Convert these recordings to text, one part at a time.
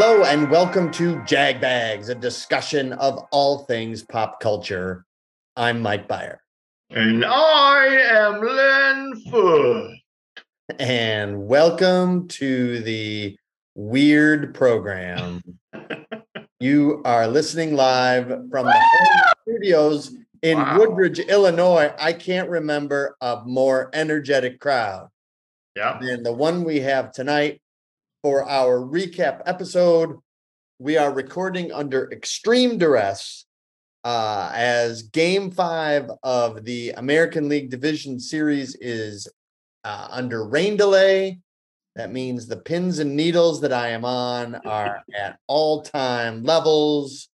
Hello and welcome to Jag Bags, a discussion of all things pop culture. I'm Mike Bayer. And I am Len Foot. And welcome to the weird program. you are listening live from the studios in Wow. Woodbridge, Illinois. I can't remember a more energetic crowd Yeah. than the one we have tonight for our recap episode. We are recording under extreme duress uh, as game five of the American League Division Series is uh, under rain delay. That means the pins and needles that I am on are at all time levels.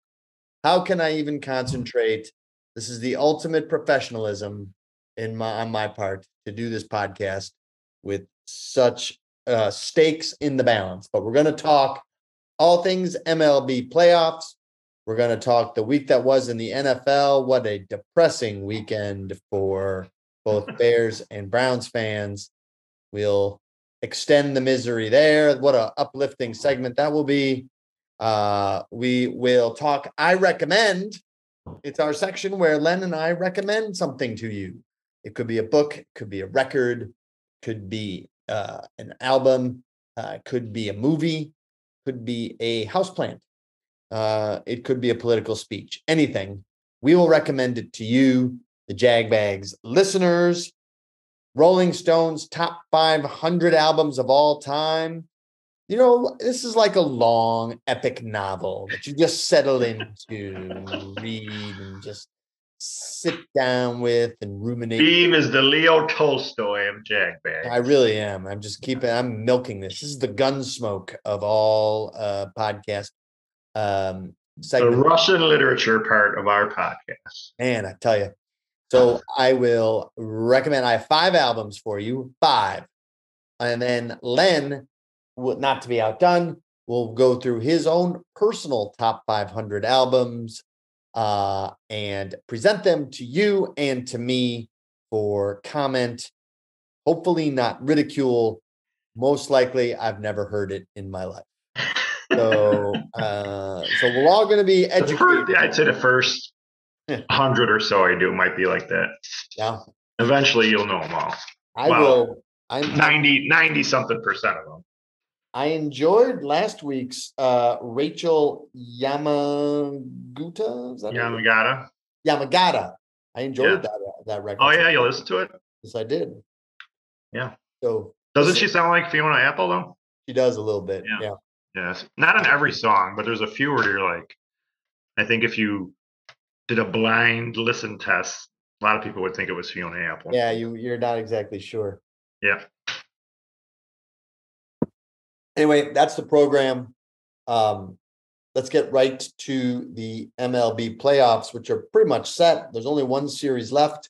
How can I even concentrate? This is the ultimate professionalism in my on my part to do this podcast with such uh, stakes in the balance. But we're going to talk all things MLB playoffs. We're going to talk the week that was in the NFL. What a depressing weekend for both Bears and Browns fans. We'll extend the misery there. What a uplifting segment that will be. Uh, we will talk. I recommend. It's our section where Len and I recommend something to you. It could be a book, it could be a record, could be uh, an album, uh, could be a movie, could be a houseplant. Uh, it could be a political speech, anything. We will recommend it to you, the Jagbags listeners. Rolling Stones top 500 albums of all time. You know, this is like a long, epic novel that you just settle into, read, and just sit down with and ruminate. Steve is the Leo Tolstoy of Jagbag. I really am. I'm just keeping. I'm milking this. This is the Gunsmoke of all uh, podcast um, the. Russian literature part of our podcast. Man, I tell you. So I will recommend. I have five albums for you. Five, and then Len, not to be outdone, will go through his own personal top 500 albums uh, and present them to you and to me for comment. Hopefully, not ridicule. Most likely, I've never heard it in my life. So, uh, so we're all going to be The first, educated. I'd say the first hundred or so I do might be like that. Yeah, Eventually, you'll know them all. I Wow. will. I'm 90, 90 something percent of them. I enjoyed last week's uh Rachel Yamaguta. Is that her? Yamagata. I enjoyed Yeah. that uh, that record. Oh yeah, you listen to it. Yes, I did. Yeah. So Doesn't she sound like Fiona Apple though? she does a little bit. Yeah. Yeah. Yes. Not on every song, but there's a few where you're like, I think if you did a blind listen test, a lot of people would think it was Fiona Apple. Yeah, you you're not exactly sure. Yeah. Anyway, that's the program. Um let's get right to the MLB playoffs, which are pretty much set. There's only one series left.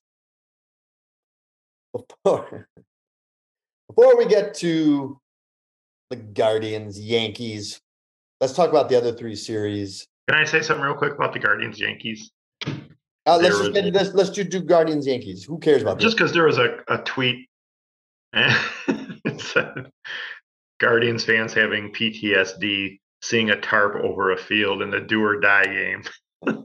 Before, before we get to the Guardians, Yankees, let's talk about the other three series. Can I say something real quick about the Guardians Yankees? Uh, let's just was- let's let's just do Guardians, Yankees. Who cares about Just because there was a, a tweet it said Guardians fans having PTSD seeing a tarp over a field in the do or die game.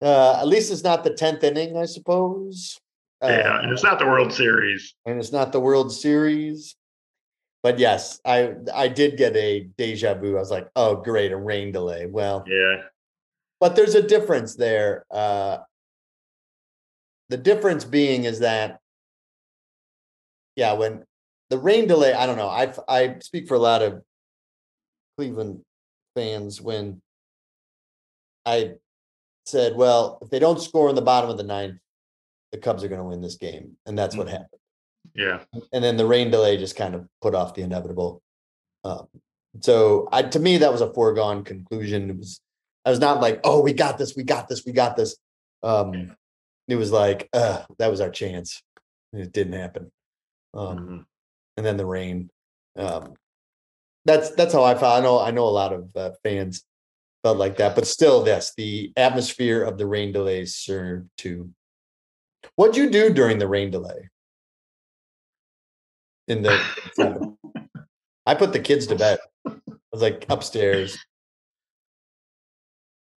Uh, at least it's not the tenth inning, I suppose. yeah, Uh, and it's not the World Series. and it's not the World Series. But yes, I I did get a deja vu. I was like, oh great, a rain delay. Well, Yeah. but there's a difference there. Uh the difference being is that yeah, when the rain delay, I don't know. I I speak for a lot of Cleveland fans when I said, well, if they don't score in the bottom of the ninth, the Cubs are going to win this game, and that's what Mhm. happened Yeah. and then the rain delay just kind of put off the inevitable. Um, so I, to me, that was a foregone conclusion. It was, I was not like, oh, we got this, we got this, we got this. Um, it was like, uh, that was our chance. It didn't happen. Um, Mhm. And then the rain. Um, that's that's how I felt. I know I know a lot of uh, fans felt like that, but still, this the atmosphere of the rain delays served to. What'd you do during the rain delay? In the? I put the kids to bed. I was like upstairs.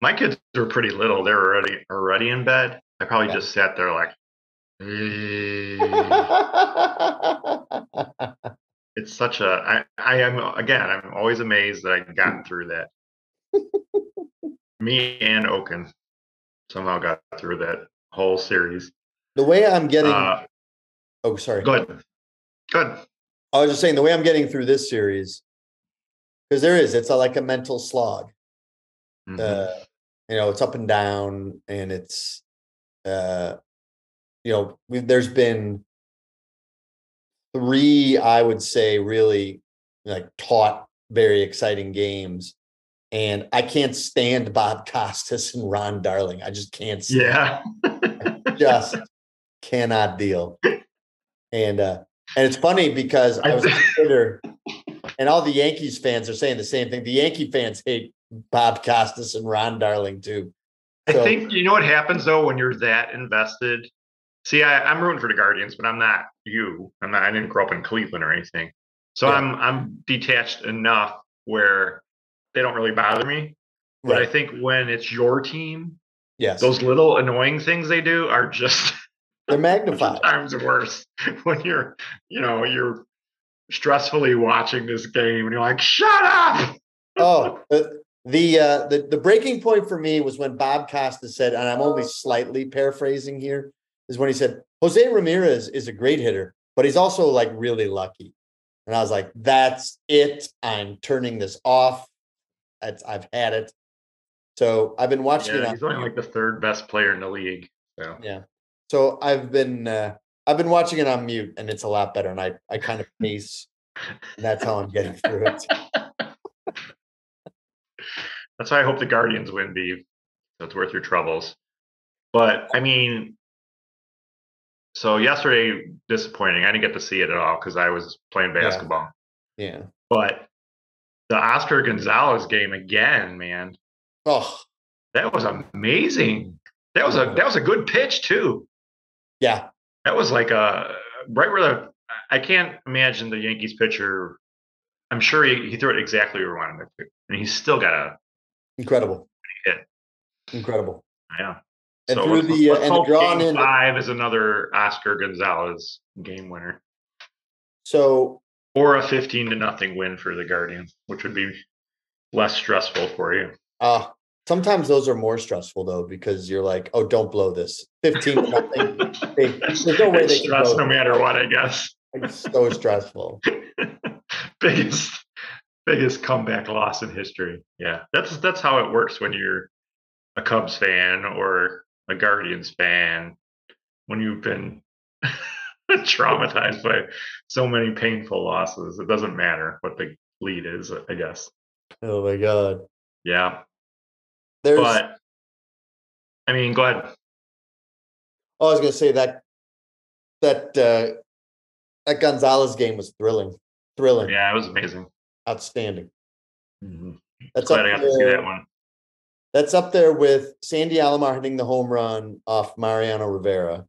My kids were pretty little. They were already already in bed. I probably Yeah. just sat there like, "Eh." it's such a. I I am again. I'm always amazed that I got through that. Me and Oaken somehow got through that whole series. the way I'm getting. Uh, oh, sorry. good, good. I was just saying the way I'm getting through this series, because there is, it's a, like a mental slog. Mhm. Uh, you know, it's up and down, and it's, uh, you know, we, there's been three, I would say, really like taught very exciting games, and I can't stand Bob Costas and Ron Darling. I just can't. Stand yeah. just cannot deal. And uh and it's funny because I was on Twitter and all the Yankees fans are saying the same thing. The Yankee fans hate Bob Costas and Ron Darling too. I think you know what happens though when you're that invested. See, I, I'm rooting for the Guardians, but I'm not you. I'm not. I didn't grow up in Cleveland or anything, so Yeah. I'm I'm detached enough where they don't really bother me. But I think when it's your team, Yes. those little annoying things they do are just They're magnified. times worse. When you're, you know, you're stressfully watching this game and you're like, "Shut up!" Oh, the uh the, the breaking point for me was when Bob Costas said, and I'm only slightly paraphrasing here, is when he said, Jose Ramirez is a great hitter, but he's also like really lucky. And I was like, that's it. I'm turning this off. That's, I've had it. So I've been watching it. Yeah, on he's only like the third best player in the league. So Yeah. So I've been uh I've been watching it on mute and it's a lot better and I I kind of pace and that's how I'm getting through it. That's why I hope the Guardians win, Beeve. So it's worth your troubles. But I mean, so yesterday disappointing. I didn't get to see it at all because I was playing Yeah. basketball. Yeah. But the Oscar Gonzalez game again, man, Oh, that was amazing. Mm. That was a that was a good pitch too. yeah. That was like a right where the I can't imagine the Yankees pitcher. I'm sure he, he threw it exactly where he wanted it to, and he's still got a Incredible. hit. Incredible. yeah. And So through the uh, and the drawn game in five is another Oscar Gonzalez game winner so or a 15 to nothing win for the Guardians, which would be less stressful for you. uh sometimes those are more stressful though because you're like, oh don't blow this. 15 to nothing. They- there's no way they stress no matter what, I guess. It's so stressful. biggest biggest comeback loss in history. Yeah, that's that's how it works when you're a Cubs fan or a Guardians fan. When you've been traumatized by so many painful losses, it doesn't matter what the lead is. I guess. Oh my god. Yeah, There's but I mean, go ahead. oh, I was gonna say that that uh that Gonzalez game was thrilling. Thrilling. Yeah, it was amazing. Outstanding. Mhm. That's Glad I got to see that one. That's up there with Sandy Alomar hitting the home run off Mariano Rivera.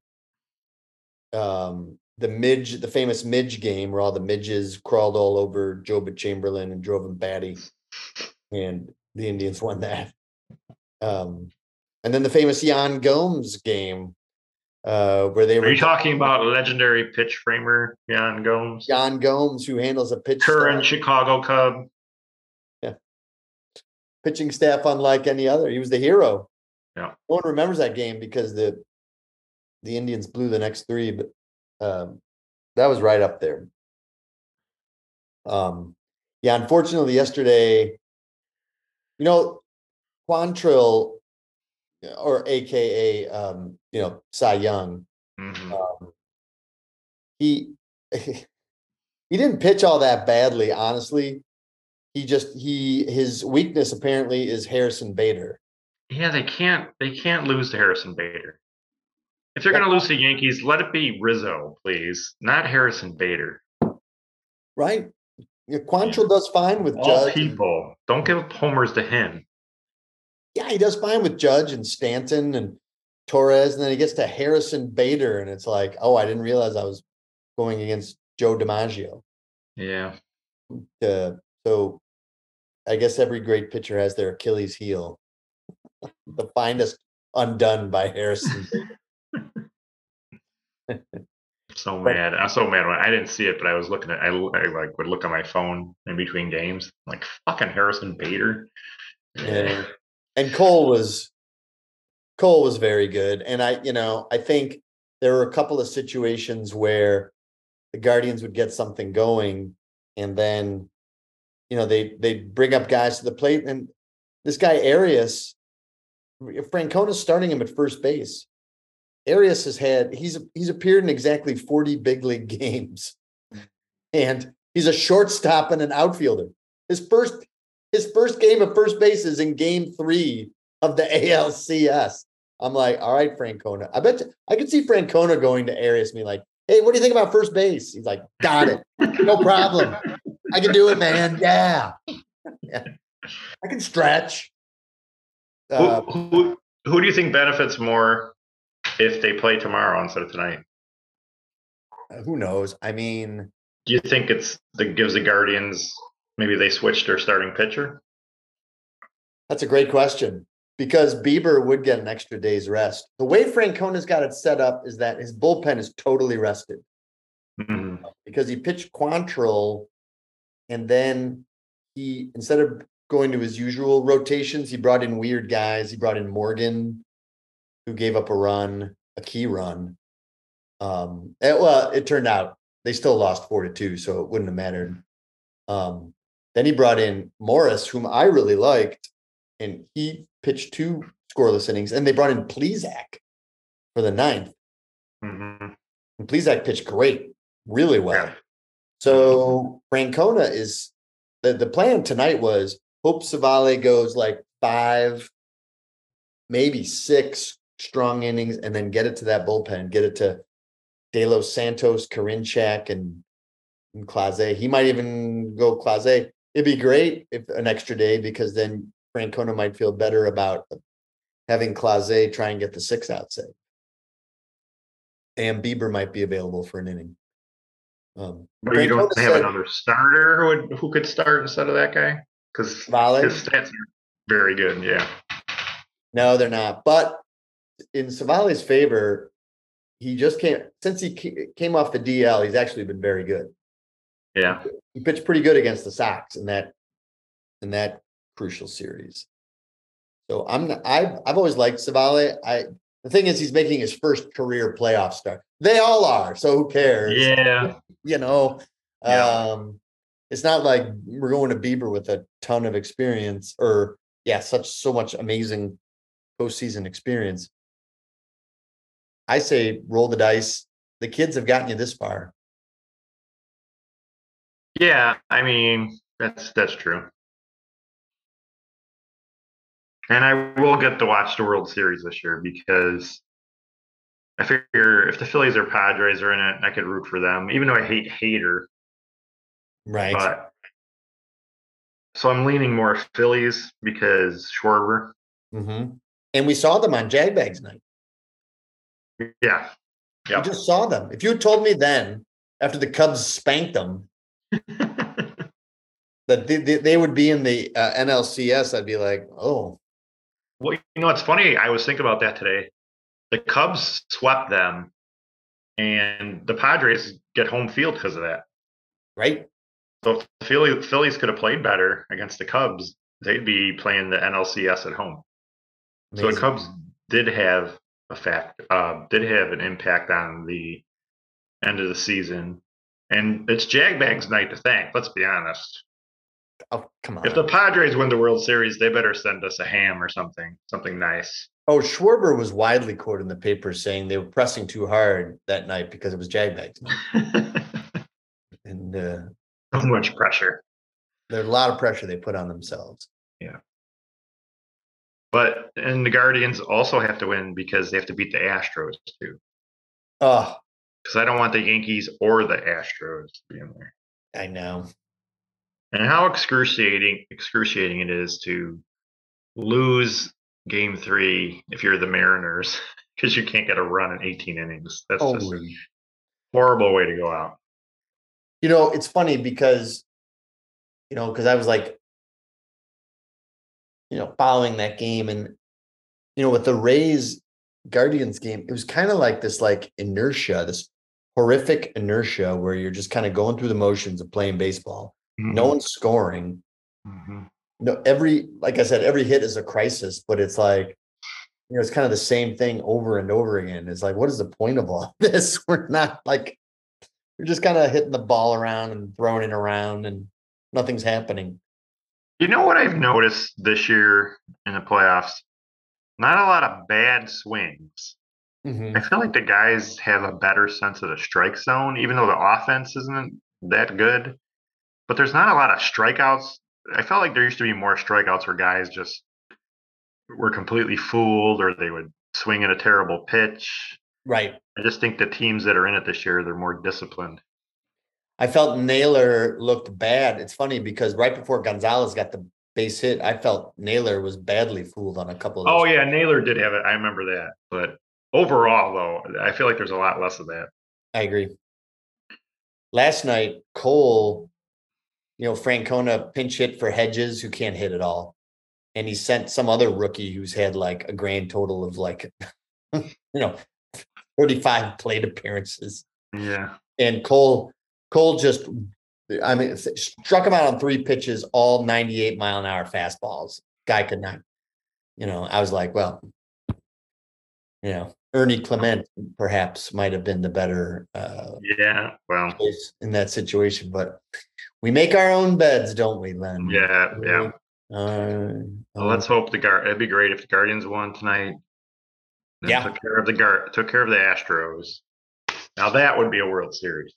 Um, the Midge, the famous Midge game where all the midges crawled all over Joba Chamberlain and drove him batty, and the Indians won that. Um, and then the famous Yan Gomes game, uh, where they were Are were you talking about legendary pitch framer Yan Gomes, Yan Gomes, who handles a pitch current Chicago Cub? Pitching staff unlike any other. He was the hero. Yeah. No one remembers that game because the the Indians blew the next three, but um, that was right up there. Um, yeah, unfortunately, yesterday, you know, Quantrill, or AKA, um, you know, Cy Young, Mhm. um, he he didn't pitch all that badly, honestly. He just he his weakness apparently is Harrison Bader. Yeah, they can't they can't lose to Harrison Bader. If they're going to lose to the Yankees, let it be Rizzo, please, not Harrison Bader. Right? Yeah, Quantrill does fine with All Judge. people, don't give up homers to him. yeah, he does fine with Judge and Stanton and Torres, and then he gets to Harrison Bader, and it's like, oh, I didn't realize I was going against Joe DiMaggio. Yeah, uh, so I guess every great pitcher has their Achilles heel. the finest undone by Harrison. so mad. I'm so mad when I didn't see it, but I was looking at. I, I like would look on my phone in between games, like fucking Harrison Bader. Yeah. And Cole was Cole was very good. And I, you know, I think there were a couple of situations where the Guardians would get something going and then, you know, they they bring up guys to the plate. And this guy Arias, Francona's starting him at first base. Arias has had he's he's appeared in exactly 40 big league games. And he's a shortstop and an outfielder. His first his first game of first base is in game three of the ALCS. I'm like, all right, Francona. I bet you, I could see Francona going to Arias and be like, hey, what do you think about first base? He's like, got it. No problem. I can do it, man. Yeah. yeah. I can stretch. Uh, who, who, who do you think benefits more if they play tomorrow instead of tonight? Who knows? I mean, do you think it's that gives the Guardians maybe they switched their starting pitcher? That's a great question because Bieber would get an extra day's rest. The way Francona's got it set up is that his bullpen is totally rested mm-hmm. because he pitched Quantrill and then he instead of going to his usual rotations, he brought in weird guys. He brought in Morgan, who gave up a run, a key run. Um, and, well, it turned out they still lost four to two, so it wouldn't have mattered. Um, then he brought in Morris, whom I really liked, and he pitched two scoreless innings. And they brought in Plesac for the ninth. Mm-hmm. And Plesac pitched great, really well. Yeah. So Francona is the, the plan tonight was hope Civale goes like five, maybe six strong innings, and then get it to that bullpen, get it to De Los Santos, Karinchak, and, and Clase. He might even go Clase. It'd be great if an extra day because then Francona might feel better about having Clase try and get the six out save. And Bieber might be available for an inning. Um, but you don't have said, another starter who would, who could start instead of that guy because his stats are very good. Yeah. No, they're not. But in Civale's favor, he just came since he came off the DL. He's actually been very good. Yeah, he pitched pretty good against the Sox in that in that crucial series. So I'm I've I've always liked Civale. I the thing is he's making his first career playoff start. They all are, so who cares? Yeah. You know, yeah. um it's not like we're going to Bieber with a ton of experience or yeah, such so much amazing postseason experience. I say roll the dice. The kids have gotten you this far. Yeah, I mean that's that's true. And I will get to watch the World Series this year because I figure if the Phillies or Padres are in it, I could root for them, even though I hate Hader. Right. But so I'm leaning more Phillies because Schwarber. Mm-hmm. And we saw them on Jagbags night. Yeah. Yeah. We just saw them. If you had told me then, after the Cubs spanked them, that they, they, would be in the uh, NLCS, I'd be like, oh, well, you know, it's funny. I was thinking about that today. The Cubs swept them, and the Padres get home field because of that. Right. So if the Phillies, Phillies could have played better against the Cubs, they'd be playing the NLCS at home. Amazing. So the Cubs did have a fact, uh, did have an impact on the end of the season. And it's Jagbag's night to thank, let's be honest. Oh, come on. If the Padres win the World Series, they better send us a ham or something, something nice. Oh, Schwarber was widely quoted in the paper saying they were pressing too hard that night because it was Jagbags. and uh, so much pressure. There's a lot of pressure they put on themselves. Yeah. But and the Guardians also have to win because they have to beat the Astros too. Oh. Because I don't want the Yankees or the Astros to be in there. I know and how excruciating excruciating it is to lose game three if you're the Mariners because you can't get a run in 18 innings. That's Holy. just a horrible way to go out. You know, it's funny because you know, because I was like, you know, following that game and you know, with the Rays Guardians game, it was kind of like this like inertia, this horrific inertia where you're just kind of going through the motions of playing baseball. Mm-hmm. No one's scoring. Mhm. No, every like I said, every hit is a crisis, but it's like you know, it's kind of the same thing over and over again. It's like, what is the point of all this? We're not like we're just kind of hitting the ball around and throwing it around and nothing's happening. You know what I've noticed this year in the playoffs? Not a lot of bad swings. Mhm. I feel like the guys have a better sense of the strike zone, even though the offense isn't that good. But there's not a lot of strikeouts. I felt like there used to be more strikeouts where guys just were completely fooled or they would swing at a terrible pitch. Right. I just think the teams that are in it this year, they're more disciplined. I felt Naylor looked bad. It's funny because right before Gonzalez got the base hit, I felt Naylor was badly fooled on a couple of Oh yeah, Naylor did have it. I remember that. But overall, though, I feel like there's a lot less of that. I agree. Last night, Cole, you know, Francona pinch hit for Hedges, who can't hit at all. And he sent some other rookie who's had like a grand total of like, you know, 35 plate appearances. Yeah. And Cole, Cole just, I mean, struck him out on three pitches, all 98 mile an hour fastballs. Guy could not, you know, I was like, well, you know, Ernie Clement perhaps might have been the better uh, Yeah. Well. in that situation, but we make our own beds, don't we, Len? Yeah. Yeah. Uh, Well, let's hope the guard. It'd be great if the Guardians won tonight. and Yeah. Took care of the guard. Took care of the Astros. Now that would be a World Series.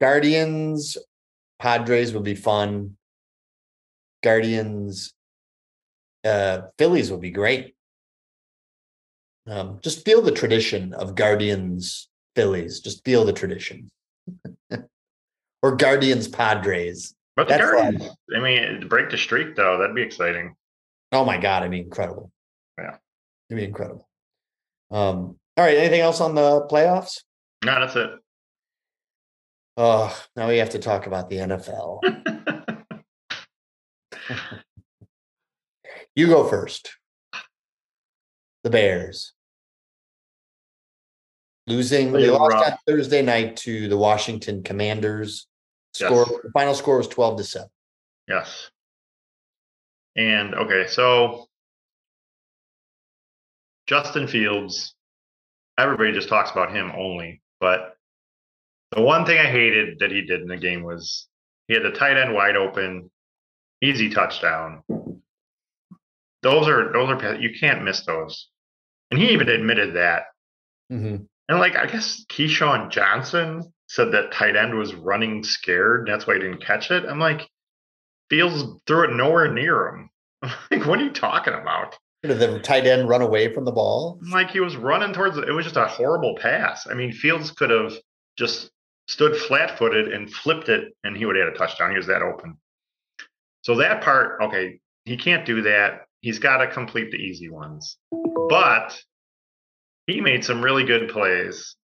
Guardians, Padres would be fun. Guardians, uh, Phillies would be great. Um, just feel the tradition of Guardians, Phillies. Just feel the tradition. or Guardians, Padres. But the That's. Guardians. I mean, break the streak though, that'd be exciting. Oh my God, I mean, incredible. Yeah. It'd be incredible. Um, all right, anything else on the playoffs? No, that's it. Oh, now we have to talk about the NFL. you go first. The Bears. Losing, they lost on Thursday night to the Washington Commanders. Yes. Score the final score was 12 to 7. Yes. And okay, so Justin Fields, everybody just talks about him only, but the one thing I hated that he did in the game was he had the tight end wide open, easy touchdown. Those are those are you can't miss those. And he even admitted that. Mhm. And like I guess Keyshawn Johnson said that tight end was running scared. That's why he didn't catch it. I'm like, Fields threw it nowhere near him. like, what are you talking about? Did the tight end run away from the ball? Like he was running towards it. It was just a horrible pass. I mean, Fields could have just stood flat footed and flipped it, and he would have had a touchdown. He was that open. So that part, okay, he can't do that. He's got to complete the easy ones. But he made some really good plays.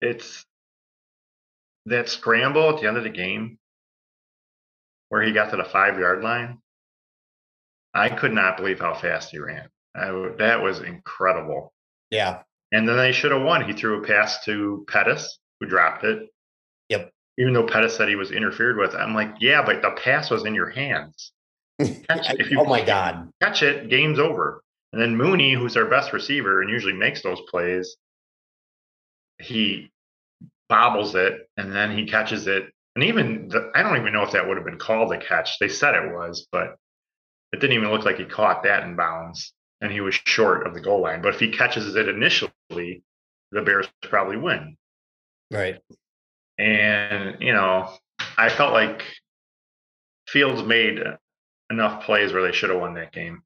It's that scramble at the end of the game where he got to the five yard line. I could not believe how fast he ran. I that was incredible. Yeah. And then they should have won. He threw a pass to Pettis, who dropped it. Yep. Even though Pettis said he was interfered with, I'm like, yeah, but the pass was in your hands. Catch it. If you oh my God. catch it, game's over. And then Mooney, who's our best receiver and usually makes those plays, he bobbles it and then he catches it. And even the, I don't even know if that would have been called a catch. They said it was, but it didn't even look like he caught that in bounds. And he was short of the goal line. But if he catches it initially, the Bears probably win. Right. And, you know, I felt like Fields made enough plays where they should have won that game.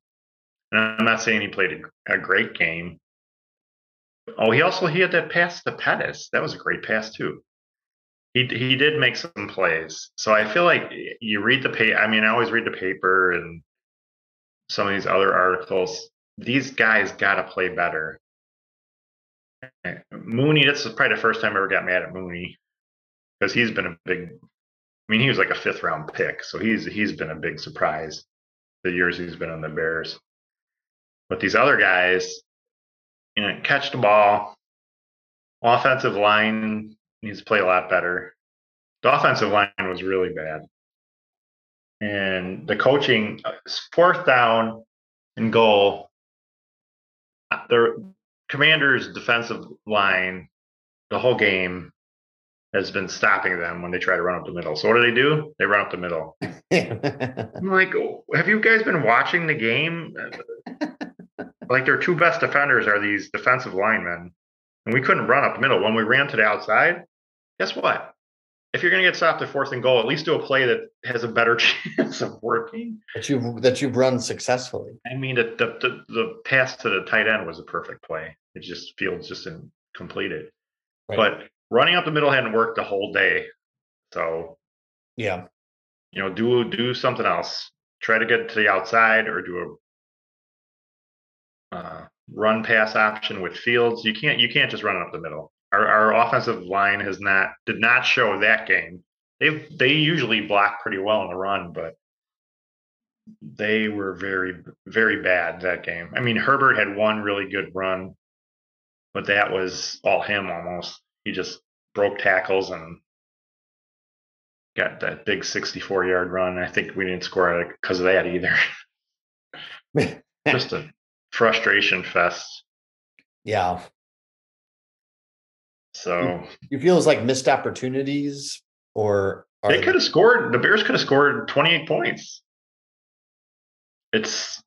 And I'm not saying he played a, a great game. Oh, he also he had that pass to Pettis. That was a great pass too. He he did make some plays. So I feel like you read the pay. I mean, I always read the paper and some of these other articles. These guys got to play better. Eh, Mooney, this is probably the first time I ever got mad at Mooney because he's been a big I mean, he was like a fifth round pick, so he's he's been a big surprise the years he's been on the Bears. But these other guys, you know, catch the ball. Offensive line needs to play a lot better. The offensive line was really bad. And the coaching, uh, fourth down and goal, uh, the commander's defensive line, the whole game has been stopping them when they try to run up the middle. So what do they do? They run up the middle. I'm like, oh, have you guys been watching the game? like their two best defenders are these defensive linemen, and we couldn't run up the middle. When we ran to the outside, guess what? If you're going to get stopped at fourth and goal, at least do a play that has a better chance of working. That you that you've run successfully. I mean, the the, the, the pass to the tight end was a perfect play. It just Fields just completed. Right. But running up the middle hadn't worked the whole day. So yeah, you know, do do something else. Try to get to the outside or do a uh, run pass option with Fields. You can't you can't just run it up the middle. Our our offensive line has not did not show that game. They they usually block pretty well in the run, but they were very very bad that game. I mean, Herbert had one really good run, but that was all him almost. He just broke tackles and got that big 64 yard run. I think we didn't score because of that either. just a frustration fest. Yeah. So you feel it's like missed opportunities or they could have scored the Bears could have scored 28 points. It's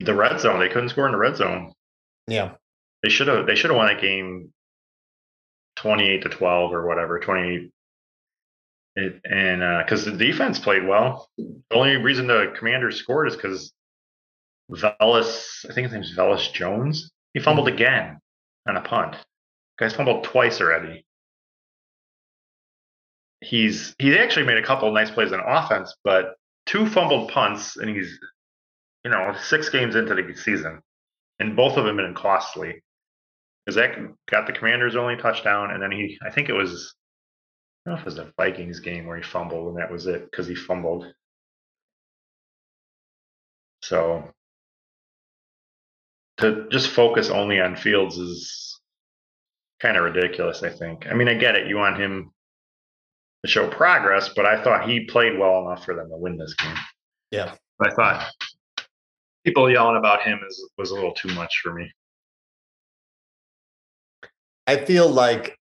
the red zone. They couldn't score in the red zone. Yeah. They should have they should have won that game 28 to 12 or whatever, 28 it, and because uh, the defense played well, the only reason the Commanders scored is because Velus, I think his name's Velus Jones, he fumbled mm-hmm. again on a punt. Guy's fumbled twice already. He's he actually made a couple nice plays on offense, but two fumbled punts, and he's you know six games into the season, and both of them have been costly. Because that got the Commanders' only touchdown, and then he I think it was I don't know if it was a Vikings game where he fumbled, and that was it because he fumbled. So to just focus only on Fields is kind of ridiculous, I think. I mean, I get it. You want him to show progress, but I thought he played well enough for them to win this game. Yeah. I thought people yelling about him is was a little too much for me. I feel like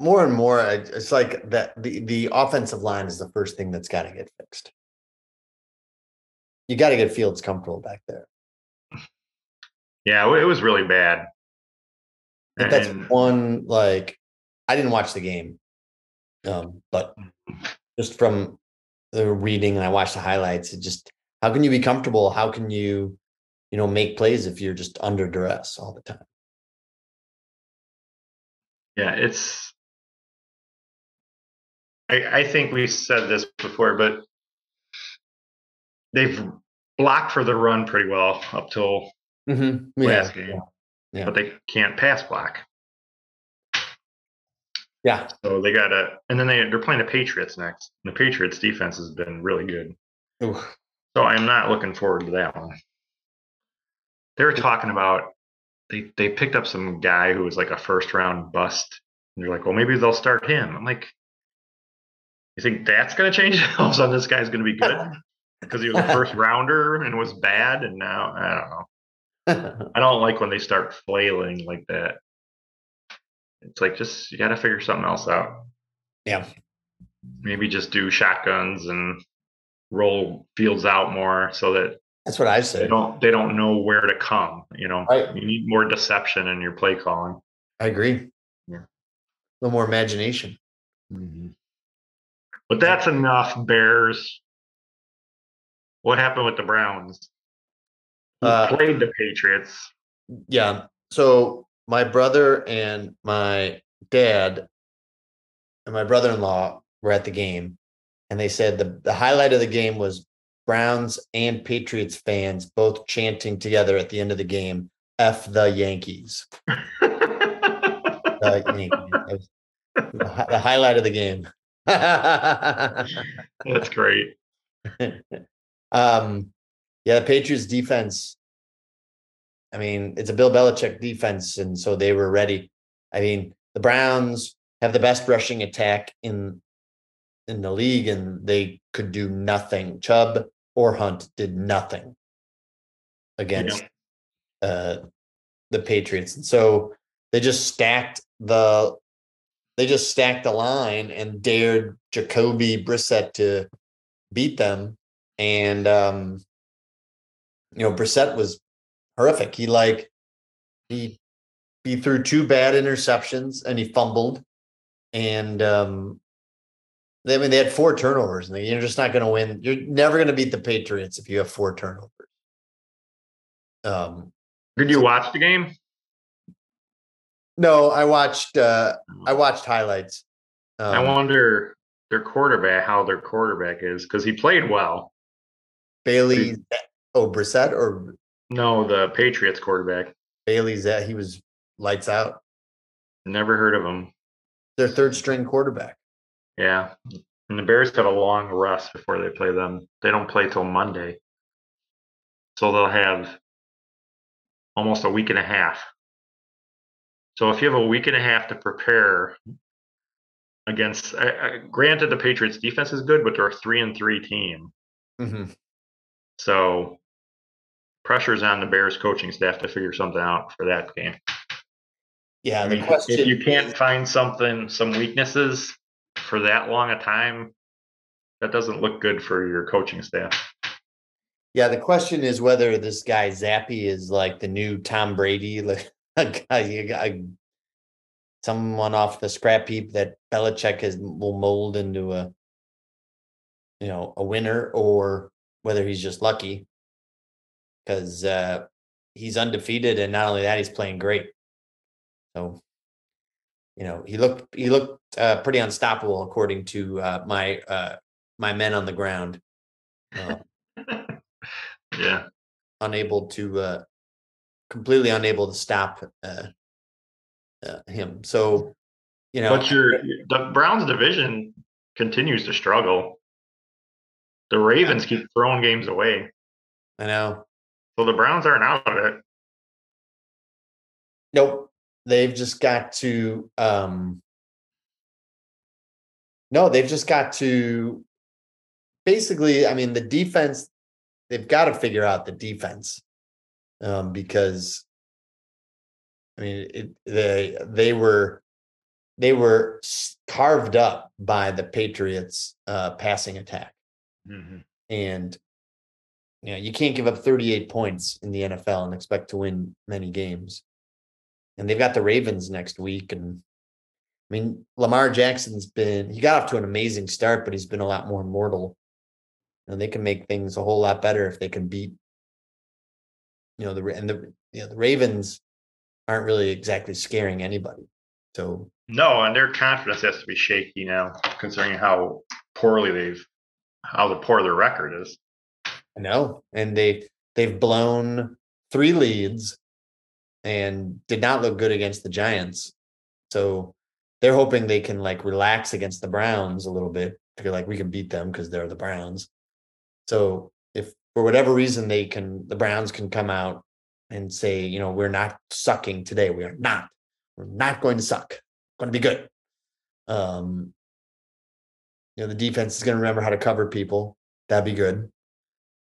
more and more it's like that the the offensive line is the first thing that's got to get fixed you got to get fields comfortable back there. Yeah it was really bad. That's one like i didn't watch the game um, but just from the reading and i watched the highlights it just how can you be comfortable? How can you you know make plays if you're just under duress all the time? Yeah it's I, I think we said this before, but they've blocked for the run pretty well up till mm-hmm. yeah. last game, yeah. but they can't pass block. Yeah. So they got a, and then they they're playing the Patriots next. And the Patriots defense has been really good. Oof. So I'm not looking forward to that one. They were talking about they they picked up some guy who was like a first round bust. And they're like, well, maybe they'll start him. I'm like, you think that's going to change? All of a sudden, this guy's going to be good because he was a first rounder and was bad, and now I don't know. I don't like when they start flailing like that. It's like just you got to figure something else out. Yeah. Maybe just do shotguns and roll fields out more so that that's what I say. They don't they don't know where to come. You know, I, you need more deception in your play calling. I agree. Yeah, a little more imagination. Mm-hmm. But that's enough, Bears. What happened with the Browns? Uh, played the Patriots. Yeah. So my brother and my dad and my brother-in-law were at the game, and they said the, the highlight of the game was Browns and Patriots fans both chanting together at the end of the game, F the Yankees. the Yankees. the the highlight of the game. That's great. um, yeah, the Patriots defense. I mean, it's a Bill Belichick defense, and so they were ready. I mean, the Browns have the best rushing attack in in the league, and they could do nothing. Chubb or Hunt did nothing against uh, the Patriots, and so they just stacked the they just stacked the line and dared Jacoby Brissett to beat them. And um, you know, Brissett was horrific. He like he he threw two bad interceptions and he fumbled. And um I mean they had four turnovers and you're just not gonna win. You're never gonna beat the Patriots if you have four turnovers. Um Did you watch the game? no, I watched uh I watched highlights. Um, I wonder their quarterback, how their quarterback is, because he played well. Bailey oh Brissett or No, the Patriots quarterback. Bailey's that he was lights out. Never heard of him. Their third string quarterback. Yeah. And the Bears got a long rest before they play them. They don't play till Monday. So they'll have almost a week and a half. So if you have a week and a half to prepare against, uh, uh, granted, the Patriots defense is good, but they're a three and three team. Mm-hmm. So pressure's on the Bears coaching staff to figure something out for that game. Yeah, I mean, if you can't find something, some weaknesses for that long a time, that doesn't look good for your coaching staff. Yeah, the question is whether this guy Zappe is like the new Tom Brady, like a guy, a someone off the scrap heap that Belichick has will mold into a, you know, a winner, or whether he's just lucky because uh, he's undefeated, and not only that, he's playing great. So, you know, he looked he looked uh, pretty unstoppable according to uh, my uh, my men on the ground. Uh, Yeah. unable to uh completely unable to stop uh, uh him so you know But your the Browns division continues to struggle. The Ravens keep throwing games away. i know So the Browns aren't out of it. nope they've just got to um no they've just got to basically i mean the defense they've got to figure out the defense um because i mean it, they they were they were carved up by the patriots uh passing attack Mm-hmm. and you know you can't give up 38 points in the NFL and expect to win many games. And they've got the Ravens next week and I mean Lamar Jackson's been he got off to an amazing start but he's been a lot more mortal. And they can make things a whole lot better if they can beat you know the and the you know the Ravens aren't really exactly scaring anybody. So No, and their confidence has to be shaky now, considering how poorly they've how poor their record is. I know. And they they've blown three leads and did not look good against the Giants. So they're hoping they can like relax against the Browns a little bit. Figure like we can beat them because they're the Browns. So if for whatever reason they can the Browns can come out and say, you know, we're not sucking today. We are not. We're not going to suck. Going to be good. Um you know, the defense is going to remember how to cover people. That'd be good.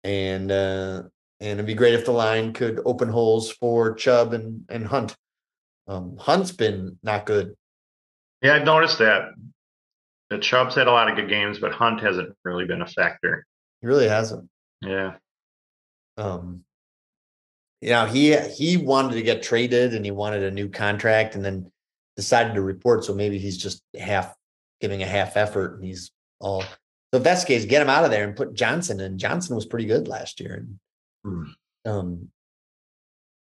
And uh and it'd be great if the line could open holes for Chubb and and Hunt. Um Hunt's been not good. Yeah, I've noticed that. The Chubb's had a lot of good games, but Hunt hasn't really been a factor. He really hasn't. Yeah. Um you know, he he wanted to get traded and he wanted a new contract and then decided to report. So maybe he's just half giving a half effort and he's all so if that's the case, get him out of there and put Johnson in. Johnson was pretty good last year and Hmm. um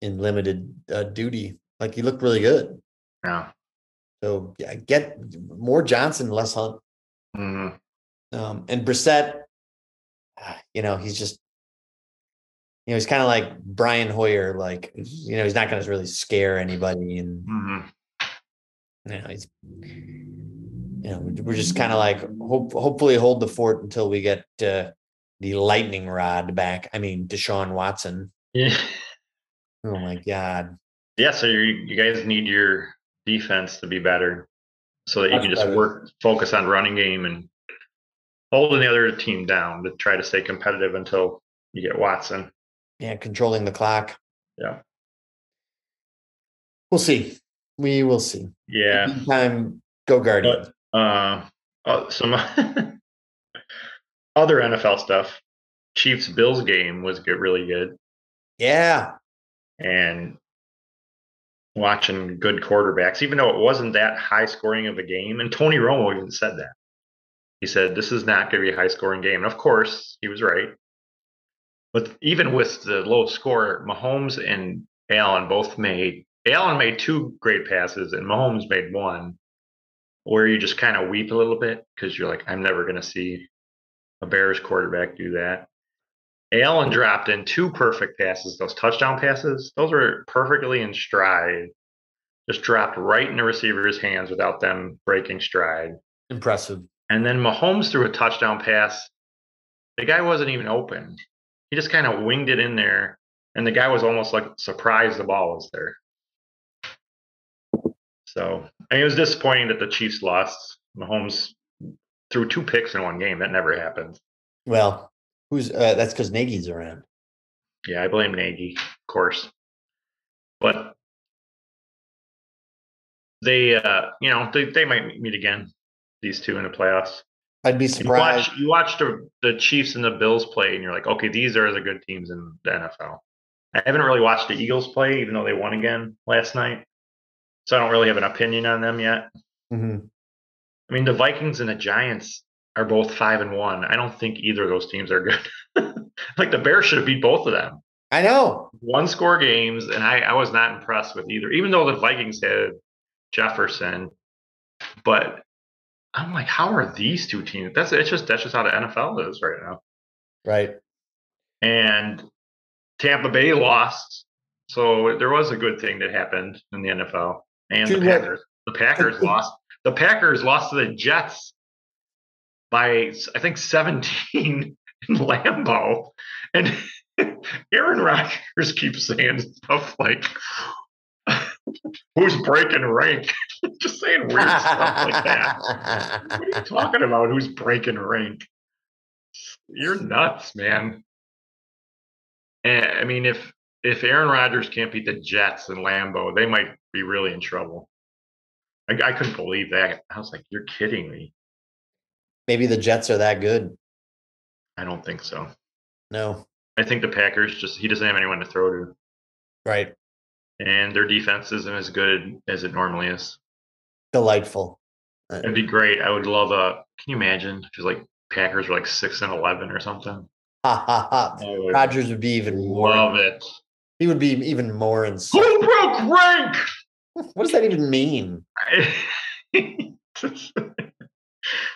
in limited uh, duty. Like he looked really good. Yeah. So yeah, get more Johnson, less Hunt. Mhm. Um, and Brissett, ah, you know, he's just, you know, he's kind of like Brian Hoyer. Like, you know, he's not going to really scare anybody, and Mhm. you know, he's you know, we're just kind of like hope hopefully hold the fort until we get uh, the lightning rod back. I mean, Deshaun Watson. Yeah. Oh my god. Yeah. So you you guys need your defense to be better, so that you Much can just better. work focus on running game and holding the other team down to try to stay competitive until you get Watson. Yeah, controlling the clock. Yeah. We'll see. We will see. Yeah. Time go Guardians. Uh, uh some other NFL stuff. Chiefs Bills game was good, really good, yeah. and watching good quarterbacks, even though it wasn't that high scoring of a game. And Tony Romo even said that. He said this is not going to be a high scoring game, and of course he was right. But even with the low score, Mahomes and Allen both made. Allen made two great passes, and Mahomes made one, where you just kind of weep a little bit because you're like, I'm never going to see a Bears quarterback do that. Allen dropped in two perfect passes, those touchdown passes. Those were perfectly in stride, just dropped right in the receiver's hands without them breaking stride. Impressive. And then Mahomes threw a touchdown pass. The guy wasn't even open. He just kind of winged it in there, and the guy was almost like surprised the ball was there. So I mean, it was disappointing that the Chiefs lost. Mahomes threw two picks in one game. That never happens. Well, who's uh, that's because Nagy's around. Yeah, I blame Nagy, of course. But they, uh, you know, they, they might meet again, these two in the playoffs. I'd be You surprised. watch, you watch the, the Chiefs and the Bills play, and you're like, okay, these are the good teams in the NFL. I haven't really watched the Eagles play, even though they won again last night. So I don't really have an opinion on them yet. Mhm. I mean, the Vikings and the Giants are both five and one. I don't think either of those teams are good. like the Bears should have beat both of them. I know. One score games, and I, I was not impressed with either, even though the Vikings had Jefferson. But I'm like, how are these two teams? That's it's just that's just how the NFL is right now. Right. And Tampa Bay lost, so there was a good thing that happened in the NFL. And the what- Packers, the Packers lost. The Packers lost to the Jets by I think 17 in Lambeau, and Aaron Rodgers keeps saying stuff like, "Who's breaking rank?" Just saying weird stuff like that. What are you talking about? Who's breaking rank? You're nuts, man. And, I mean, if if Aaron Rodgers can't beat the Jets and Lambeau, they might be really in trouble. I, I couldn't believe that. I was like, "You're kidding me." Maybe the Jets are that good. I don't think so. No. I think the Packers just he doesn't have anyone to throw to, Right. and their defense isn't as good as it normally is. Delightful. Uh, It'd be great. I would love a. Can you imagine it's like Packers were like six and eleven or something? Ha ha ha. Would Rodgers would be even more. love it. He would be even more insane. Who broke rank? What does that even mean? the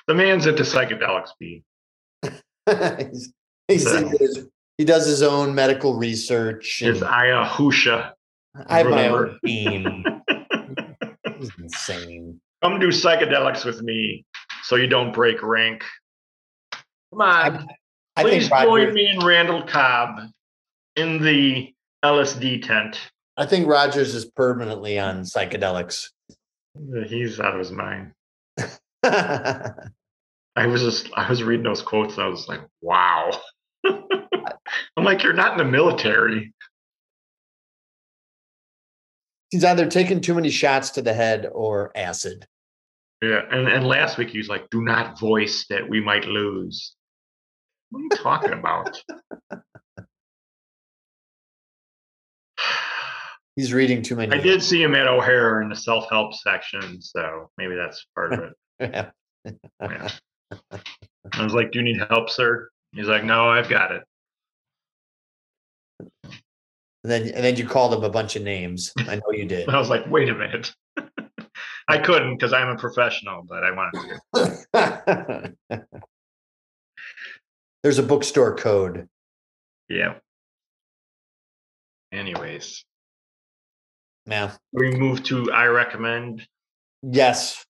man's into psychedelics, speed. he's, he's So- his- he does his own medical research. And ayahuasca. I have my own. He's insane. Come do psychedelics with me so you don't break rank. Come on. I Please think join me and Randall Cobb in the LSD tent. I think Rodgers is permanently on psychedelics. He's out of his mind. I was just I was reading those quotes and I was like, wow. I'm like, you're not in the military. He's either taking too many shots to the head or acid. Yeah, and, and last week he was like, do not voice that we might lose. What are you talking about? He's reading too many. I did see him at O'Hare in the self-help section, so maybe that's part of it. Yeah. Yeah. I was like, "Do you need help, sir?" He's like, "No, I've got it." And then and then you called him a bunch of names. I know you did. I was like, "Wait a minute." I couldn't because I'm a professional, but I wanted to. There's a bookstore code. Yeah. Anyways, Now, we move to I recommend. yes.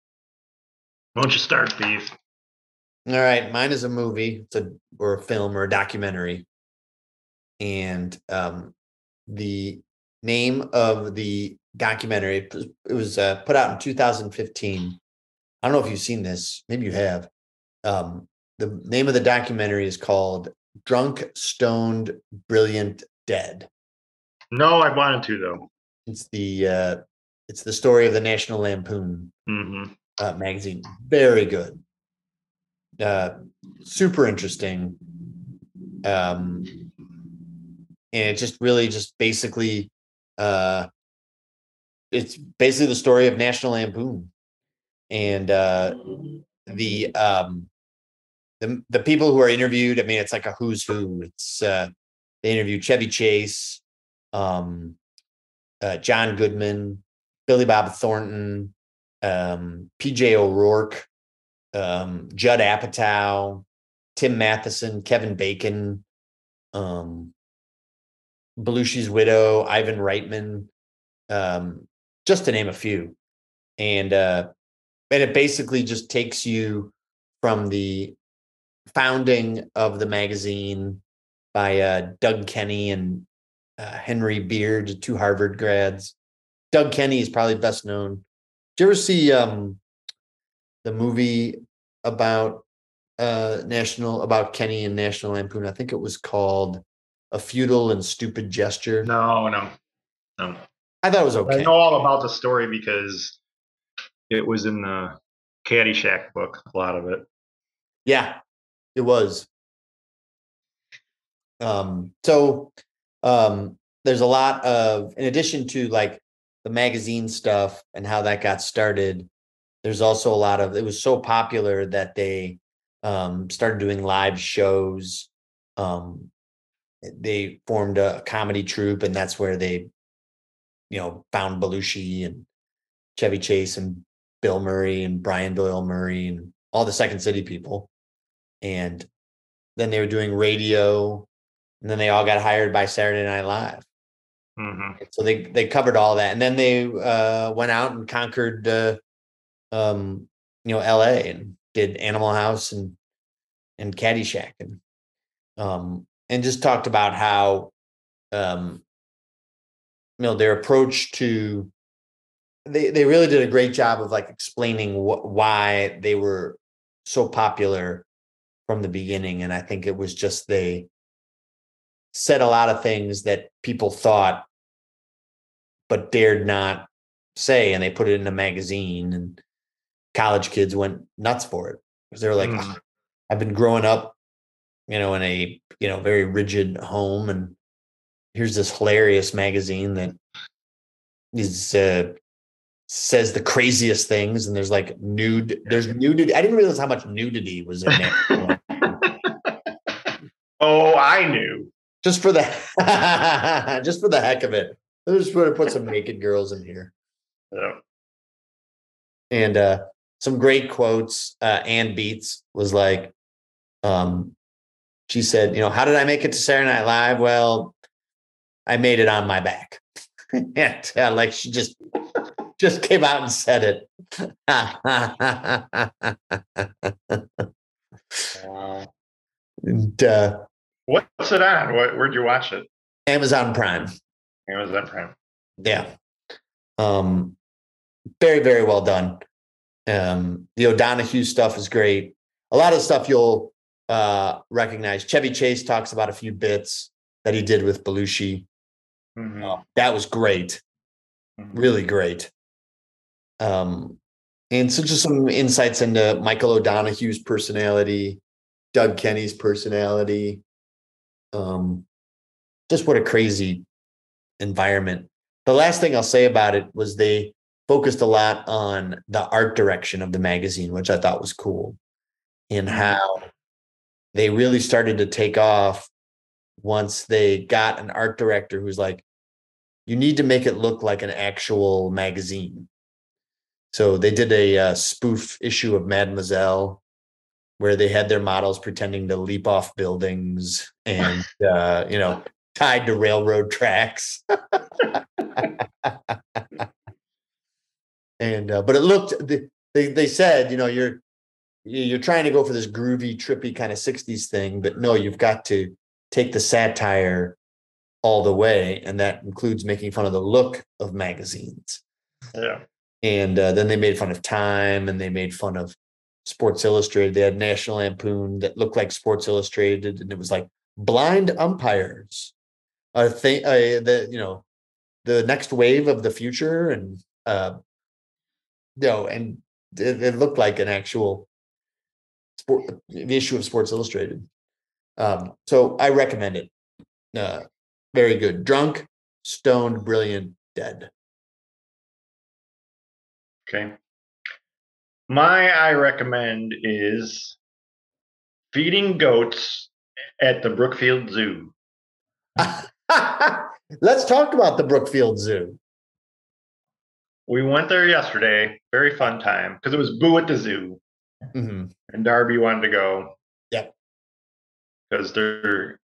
Why don't you start Beef? All right, mine is a movie, it's a or a film or a documentary, and um, the name of the documentary it was uh, put out in 2015. I don't know if you've seen this, maybe you have. Um, the name of the documentary is called "Drunk, Stoned, Brilliant, Dead." No, I wanted to though. It's the uh, it's the story of the National Lampoon hmm uh, magazine. Very good. Uh, super interesting. Um, and it just really just basically, uh, it's basically the story of National Lampoon, and uh, the um, the the people who are interviewed. I mean, it's like a who's who. It's uh, they interview Chevy Chase, um, uh, John Goodman, Billy Bob Thornton, um, PJ O'Rourke, um, Judd Apatow, Tim Matheson, Kevin Bacon, um, Belushi's widow, Ivan Reitman, um, just to name a few. And uh, and it basically just takes you from the founding of the magazine by uh, Doug Kenney and uh, Henry Beard, two Harvard grads. Doug Kenney is probably best known. Did you ever see um, the movie about uh, national about Kenney and National Lampoon? I think it was called "A Futile and Stupid Gesture." No, no, no. I thought it was okay. I know all about the story because it was in the Caddyshack book. A lot of it. Yeah, it was. Um, so um, there's a lot of, in addition to like the magazine stuff and how that got started, there's also a lot of, it was so popular that they um, started doing live shows. Um, they formed a comedy troupe, and that's where they, you know, found Belushi and Chevy Chase and Bill Murray and Brian Doyle Murray and all the Second City people. And then they were doing radio, and then they all got hired by Saturday Night Live. hmm So they they covered all that, and then they uh, went out and conquered, uh, um, you know, L.A. and did Animal House and and Caddyshack, and um, and just talked about how, um, you know, their approach to they they really did a great job of like explaining wh- why they were so popular from the beginning, and I think it was just they said a lot of things that people thought but dared not say and they put it in a magazine and college kids went nuts for it because they were like Mm. "Ah, i've been growing up you know in a you know very rigid home and here's this hilarious magazine that is uh says the craziest things and there's like nude there's nudity i didn't realize how much nudity was in there Oh, I knew. Just for the just for the heck of it. I just want to put some naked girls in here. Yeah. and uh some great quotes uh Anne Beatts was like um she said you know how did i make it to saturday night live? Well i made it on my back. And uh, like she just just came out and said it. Wow. and uh What's it on? Where'd you watch it? amazon prime Amazon Prime. yeah um very very well done um the o'donoghue stuff is great a lot of stuff you'll uh recognize chevy chase talks about a few bits that he did with belushi Mhm. Uh, that was great Mhm. really great um and so just some insights into michael o'donoghue's personality doug kenney's personality um just what a crazy environment. The last thing i'll say about it was they focused a lot on the art direction of the magazine which i thought was cool and how they really started to take off once they got an art director who's like you need to make it look like an actual magazine. So they did a uh, spoof issue of mademoiselle where they had their models pretending to leap off buildings and uh, you know tied to railroad tracks and uh, but it looked they, they said you know you're you- you're trying to go for this groovy, trippy kind of 60s thing, but no, you've got to take the satire all the way, and that includes making fun of the look of magazines. Yeah. And uh, then they made fun of Time, and they made fun of Sports Illustrated. They had National Lampoon that looked like Sports Illustrated, and it was like blind umpires. A thing, uh, the you know, the next wave of the future, and uh, you know, and it, it looked like an actual sport the issue of Sports Illustrated. Um, so I recommend it. Uh, very good. Drunk, stoned, brilliant, dead. Okay. My I recommend is feeding goats at the Brookfield Zoo. Let's talk about the Brookfield Zoo. We went there yesterday. Very fun time because it was Boo at the Zoo, Mhm. and Darby wanted to go. Yeah, Because there,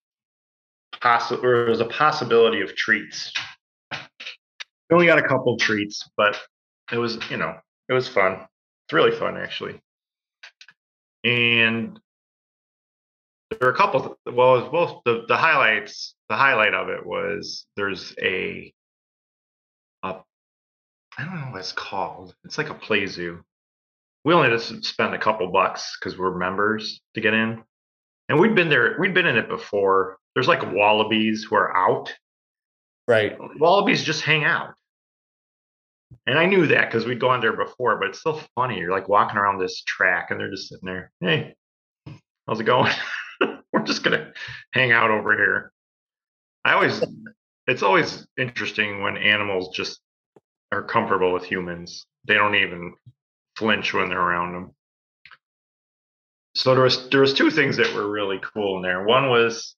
possi- there was a possibility of treats. We only got a couple treats, but it was you know it was fun. It's really fun actually. And there were a couple. Well, it was both the the highlights. The highlight of it was there's a a I don't know what it's called. It's like a play zoo. We only just spent a couple bucks because we're members to get in. And we'd been there, we'd been in it before. There's like wallabies who are out. Right. Wallabies just hang out. And I knew that because we'd gone there before, but it's still funny. You're like walking around this track and they're just sitting there. Hey, how's it going? we're just gonna hang out over here. I always it's always interesting when animals just are comfortable with humans. They don't even flinch when they're around them. So there was there was two things that were really cool in there. One was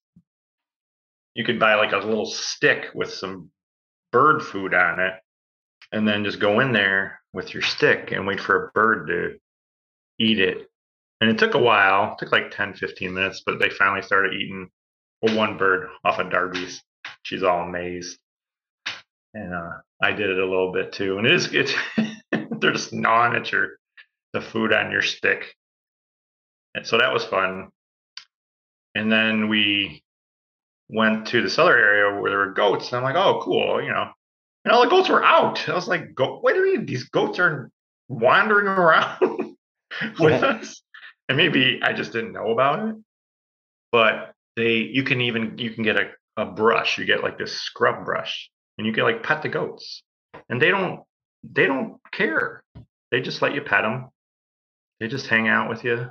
you could buy like a little stick with some bird food on it and then just go in there with your stick and wait for a bird to eat it. And it took a while, took like 10, 15 minutes, but they finally started eating one bird off of Darby's. She's all amazed. And uh, I did it a little bit too. And it is it's they're just gnawing at your the food on your stick. And so that was fun. And then we went to this other area where there were goats. And I'm like, oh, cool, you know. And all the goats were out. I was like, Go, wait a minute, these goats are wandering around with us. And maybe I just didn't know about it. But they you can even you can get a, a brush. You get like this scrub brush and you can like pet the goats. And they don't they don't care. They just let you pet them. They just hang out with you.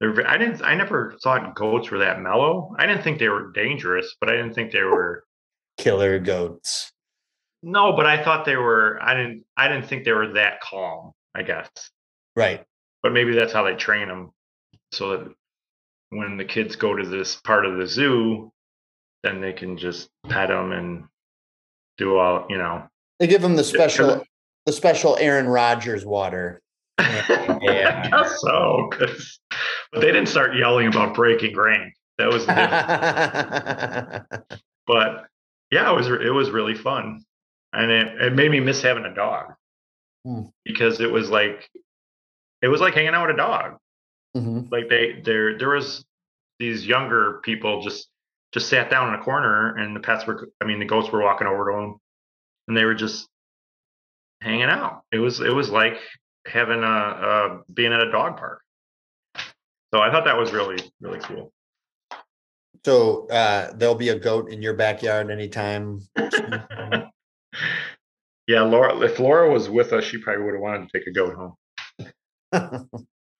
They're, I didn't. I never thought goats were that mellow. I didn't think they were dangerous, but I didn't think they were. Killer goats. No, but I thought they were. I didn't. I didn't think they were that calm. I guess, Right. but maybe that's how they train them, so that when the kids go to this part of the zoo, then they can just pet them and do all. You know. They give them the special the special Aaron Rodgers water. I Yeah. guess so, 'cause- but they didn't start yelling about breaking rank. That was the difference. but yeah, it was it was really fun, and it, it made me miss having a dog Hmm. because it was like it was like hanging out with a dog. Mhm. Like they there there was these younger people just just sat down in a corner, and the pets were I mean the goats were walking over to them, and they were just hanging out. It was it was like having a, a being at a dog park. So I thought that was really really cool. So uh there'll be a goat in your backyard anytime. Yeah, Laura. If Laura was with us, she probably would have wanted to take a goat home.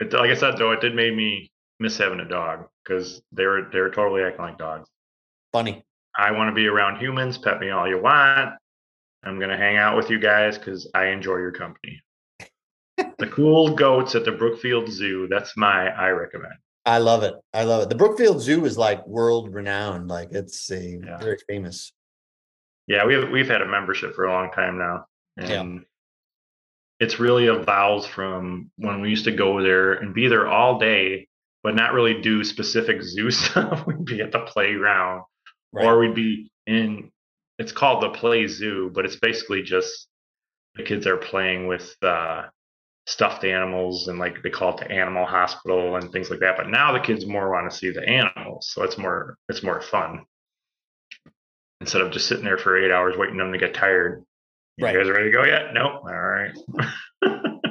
It, like I said, though, it did make me miss having a dog because they were they were totally acting like dogs. Funny. I want to be around humans. Pet me all you want. I'm gonna hang out with you guys because I enjoy your company. the cool goats at the Brookfield Zoo. That's my I recommend. I love it. I love it. The Brookfield Zoo is like world renowned. Like it's a Yeah. very famous. Yeah, we've we've had a membership for a long time now, Yeah. and it's really evolved from when we used to go there and be there all day, but not really do specific zoo stuff. We'd be at the playground, or we'd be in. It's called the Play Zoo, but it's basically just the kids are playing with uh, stuffed animals and like they call it the animal hospital and things like that. But now the kids more want to see the animals, so it's more it's more fun instead of just sitting there for eight hours waiting them to get tired. You Right. guys ready to go yet? Nope. All right.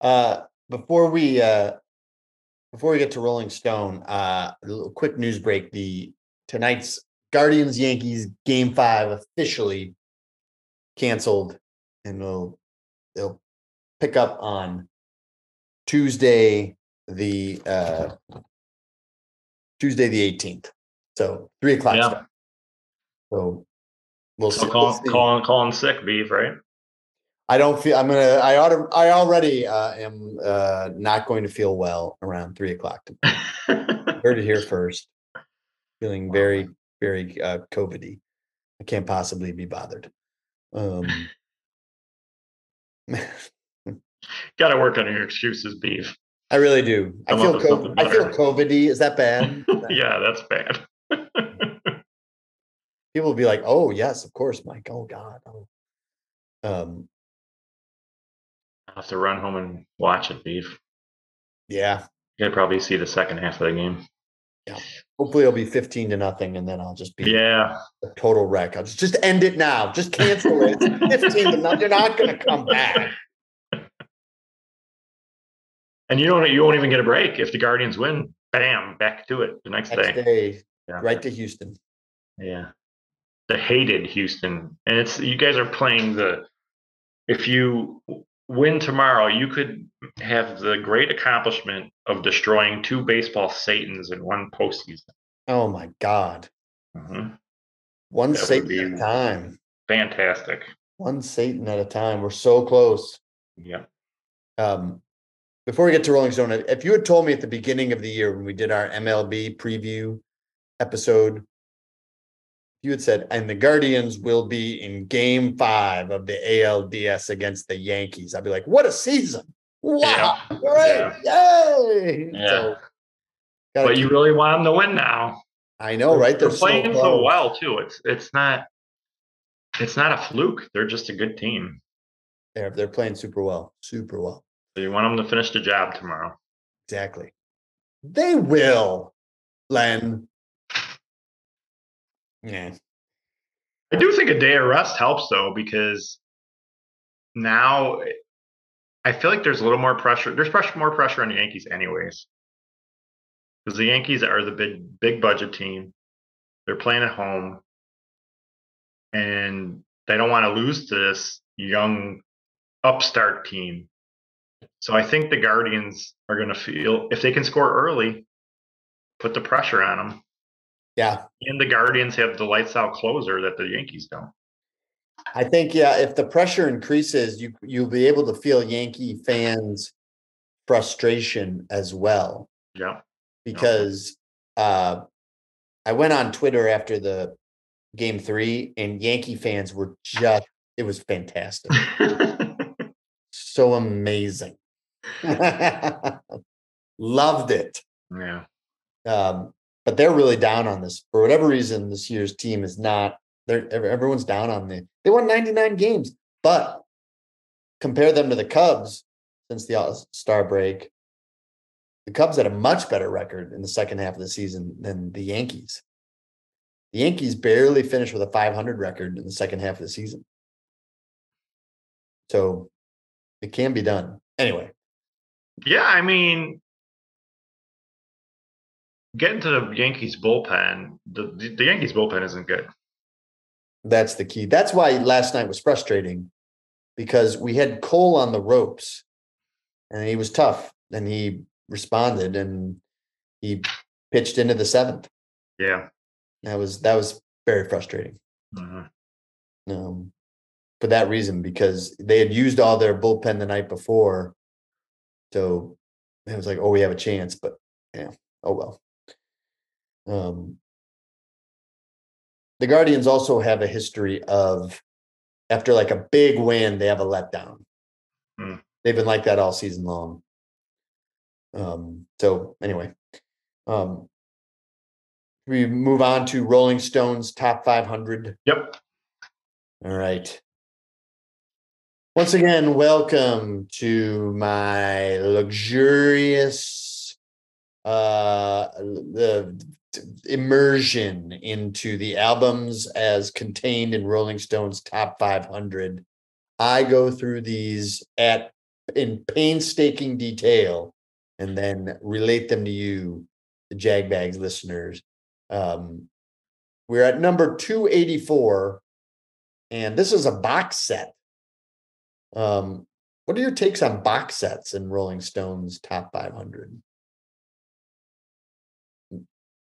Uh, before we, uh, before we get to Rolling Stone, uh, a little quick news break. The tonight's Guardians Yankees game five officially canceled and will they'll pick up on Tuesday, the, uh, Tuesday, the eighteenth. So three o'clock. Yeah. start. So we'll see. So we'll calling, see. calling, calling sick beef, right? I don't feel, I'm gonna, I ought to, I already uh, am uh, not going to feel well around three o'clock. Heard it here first. Feeling very, very uh, COVID-y. I can't possibly be bothered. Um, Got to work on your excuses, beef. I really do. I feel, up with co- something I feel. COVID-y. Is that bad? yeah, that's bad. People will be like, oh, yes, of course, Mike. Oh, God. Oh. Um, I'll have to run home and watch it, beef. yeah, You'll probably see the second half of the game. Yeah, hopefully it'll be 15 to nothing and then I'll just be Yeah. a total wreck. I'll just, just end it now. Just cancel it. 15 to nothing. You're not going to come back. And you don't you won't even get a break if the Guardians win. Bam, back to it the next Next day. day, Yeah. right to Houston. Yeah. The hated Houston. And it's you guys are playing the if you win tomorrow, you could have the great accomplishment of destroying two baseball Satans in one postseason. Oh my God. Mhm. One That Satan at a time. Fantastic. One Satan at a time. We're so close. Yeah. Um, before we get to Rolling Stone, if you had told me at the beginning of the year when we did our MLB preview episode, you had said, and the Guardians will be in game five of the ALDS against the Yankees. I'd be like, what a season. Wow. Great. Yay. Yeah. So, But you keep- really want them to win now. I know, right? They're, They're playing so close. well too. It's it's not it's not a fluke. They're just a good team. They're, they're playing super well, super well. So you want them to finish the job tomorrow. Exactly. They will, Len. Yeah. I do think a day of rest helps though, because now I feel like there's a little more pressure. There's pressure, more pressure on the Yankees, anyways, because the Yankees are the big, big budget team. They're playing at home, and they don't want to lose to this young upstart team. So I think the Guardians are going to feel if they can score early, put the pressure on them. Yeah. And the Guardians have the lights out closer that the Yankees don't. I think, yeah, if the pressure increases, you you'll be able to feel Yankee fans' frustration as well. Yeah. Because uh I went on Twitter after the game three and Yankee fans were just it was fantastic. so amazing. Loved it. yeah. Um, but they're really down on this for whatever reason. This year's team is not. They're everyone's down on the. They won 99 games, but compare them to the Cubs since the All Star break. The Cubs had a much better record in the second half of the season than the Yankees. The Yankees barely finished with a 500 record in the second half of the season. So it can be done. Anyway, Yeah, I mean, getting to the Yankees bullpen, the, the Yankees bullpen isn't good. That's the key. That's why last night was frustrating because we had Cole on the ropes and he was tough and he responded and he pitched into the seventh. Yeah. That was that was very frustrating. Mhm. Um, for that reason, because they had used all their bullpen the night before. So it was like, oh, we have a chance, but yeah, oh well. Um, the Guardians also have a history of after like a big win, they have a letdown. Hmm. They've been like that all season long. Um, so anyway, um, we move on to Rolling Stones top 500. Yep. All right. Once again, welcome to my luxurious uh the immersion into the albums as contained in Rolling Stone's top 500. I go through these at in painstaking detail and then relate them to you, the Jagbags listeners. Um, we're at number 284, and this is a box set. Um, what are your takes on box sets in Rolling Stone's top 500?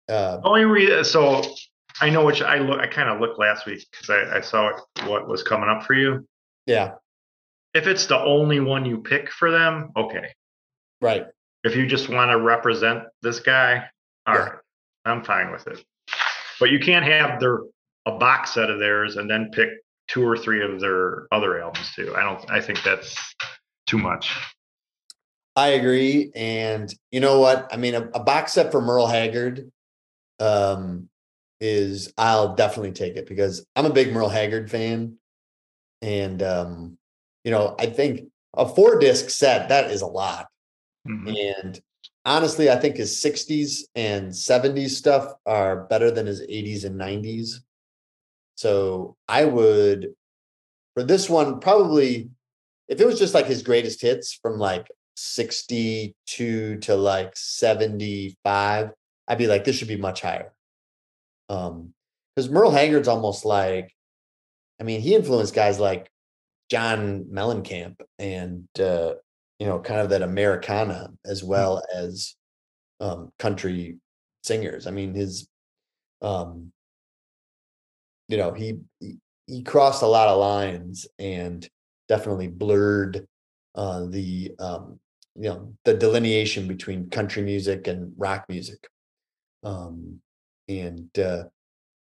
Uh, Only reason, so I know which I look. I kind of looked last week because I, I saw what was coming up for you. Yeah. If it's the only one you pick for them, okay. Right. If you just want to represent this guy, all yeah. right, I'm fine with it. But you can't have their a box set of theirs and then pick two or three of their other albums too. I don't. I think that's too much. I agree, and you know what? I mean, a, a box set for Merle Haggard um, is I'll definitely take it because I'm a big Merle Haggard fan, and um, you know I think a four disc set that is a lot, mm-hmm. and honestly, I think his 60s and 70s stuff are better than his 80s and 90s. So I would, for this one, probably if it was just like his greatest hits from like 62 to like 75, I'd be like, this should be much higher. Um, because Merle Haggard's almost like, I mean, he influenced guys like John Mellencamp and uh, you know, kind of that Americana as mm. well as um, country singers. I mean, his, um, you know, he, he crossed a lot of lines and definitely blurred uh, the um, you know the delineation between country music and rock music. Um, and uh,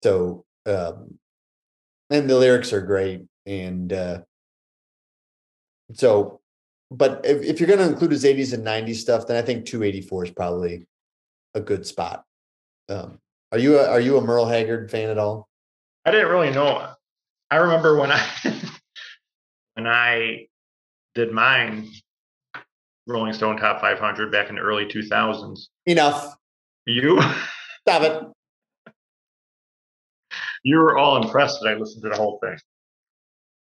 so um, and the lyrics are great and uh, so but if, if you're going to include his 80s and 90s stuff, then I think 284 is probably a good spot. Um, are you a, are you a Merle Haggard fan at all? I didn't really know. I remember when I when I did mine Rolling Stone Top 500 back in the early 2000s. Enough. You stop it. You were all impressed that I listened to the whole thing.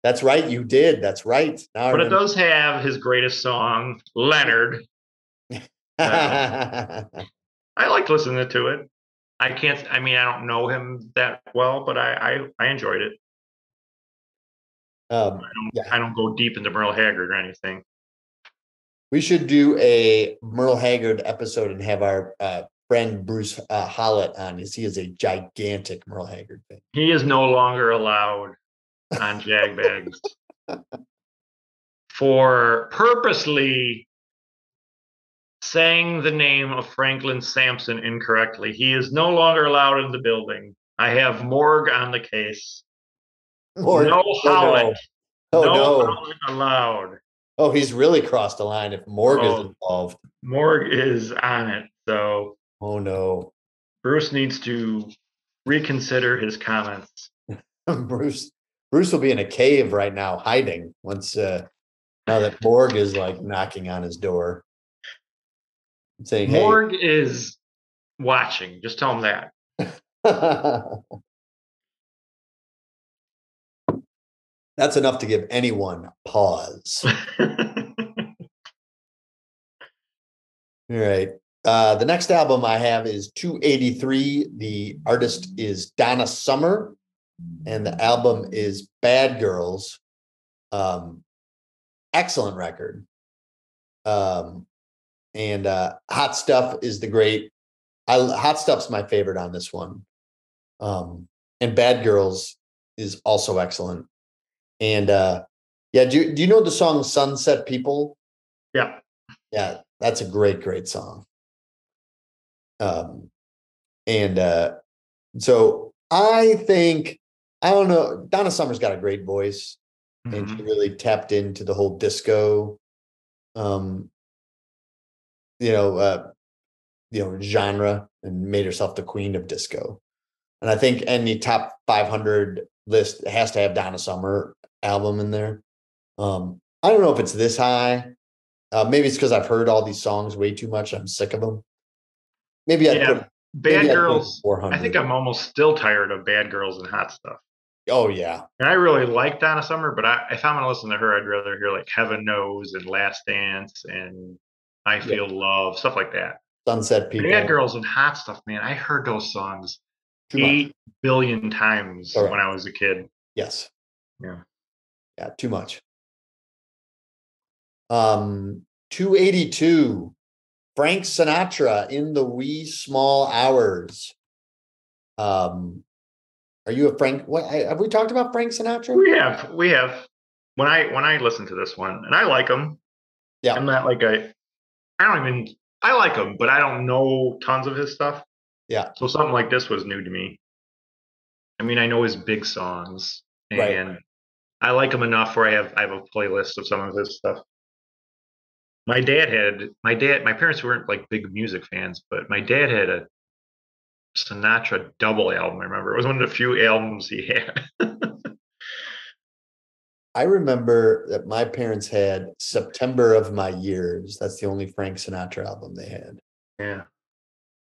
That's right. You did. That's right. Now but it does have his greatest song, Leonard. I liked listening to it. I can't. I mean, I don't know him that well, but I I, I enjoyed it. Um, I don't. Yeah. I don't go deep into Merle Haggard or anything. We should do a Merle Haggard episode and have our uh, friend Bruce uh, Hollett on, as he is a gigantic Merle Haggard fan. He is no longer allowed on Jagbags for purposely saying the name of Franklin Sampson incorrectly. He is no longer allowed in the building. I have Morg on the case. Morg. No Hollett. Oh, no, oh, no. Hollett allowed. Oh, he's really crossed the line if Morg oh, is involved. Morg is on it. So. Oh no. Bruce needs to reconsider his comments. Bruce Bruce will be in a cave right now, hiding once uh, now that Morg is like knocking on his door, saying, "Hey." Morg is watching. Just tell him that. That's enough to give anyone pause. All right. Uh, the next album I have is 283. The artist is Donna Summer and the album is Bad Girls. Um, excellent record. Um, and uh, Hot Stuff is the great. I, Hot Stuff's my favorite on this one. Um, and Bad Girls is also excellent. And uh, yeah, do you, do you know the song Sunset People? Yeah. Yeah, that's a great, great song. Um, and uh, so I think I don't know. Donna Summer's got a great voice, mm-hmm. and she mm-hmm. really tapped into the whole disco, um, you know, uh, you know, genre, and made herself the queen of disco. And I think any top 500 list has to have Donna Summer album in there. Um, I don't know if it's this high. Uh, maybe it's because I've heard all these songs way too much. I'm sick of them. Maybe Yeah, put Bad maybe Girls. 400. I think I'm almost still tired of Bad Girls and Hot Stuff. Oh yeah, And I really like Donna Summer, but I, if I'm gonna listen to her, I'd rather hear like Heaven Knows and Last Dance and I Feel Love, stuff like that. Sunset People. Bad Girls and Hot Stuff, man. I heard those songs Too much. eight billion times Correct. when I was a kid. Yes. Yeah. Yeah, too much. Um, 282. Frank Sinatra in the wee small hours. Um, are you a Frank? What have we talked about Frank Sinatra? We have, we have. When I when I listen to this one, and I like them. Yeah. I'm not like a. I don't even. I like him, but I don't know tons of his stuff. Yeah. So something like this was new to me. I mean, I know his big songs, Right. and I like him enough where I have I have a playlist of some of his stuff. My dad had my dad. My parents weren't like big music fans, but my dad had a Sinatra double album. I remember it was one of the few albums he had. I remember that my parents had September of My Years. That's the only Frank Sinatra album they had. yeah.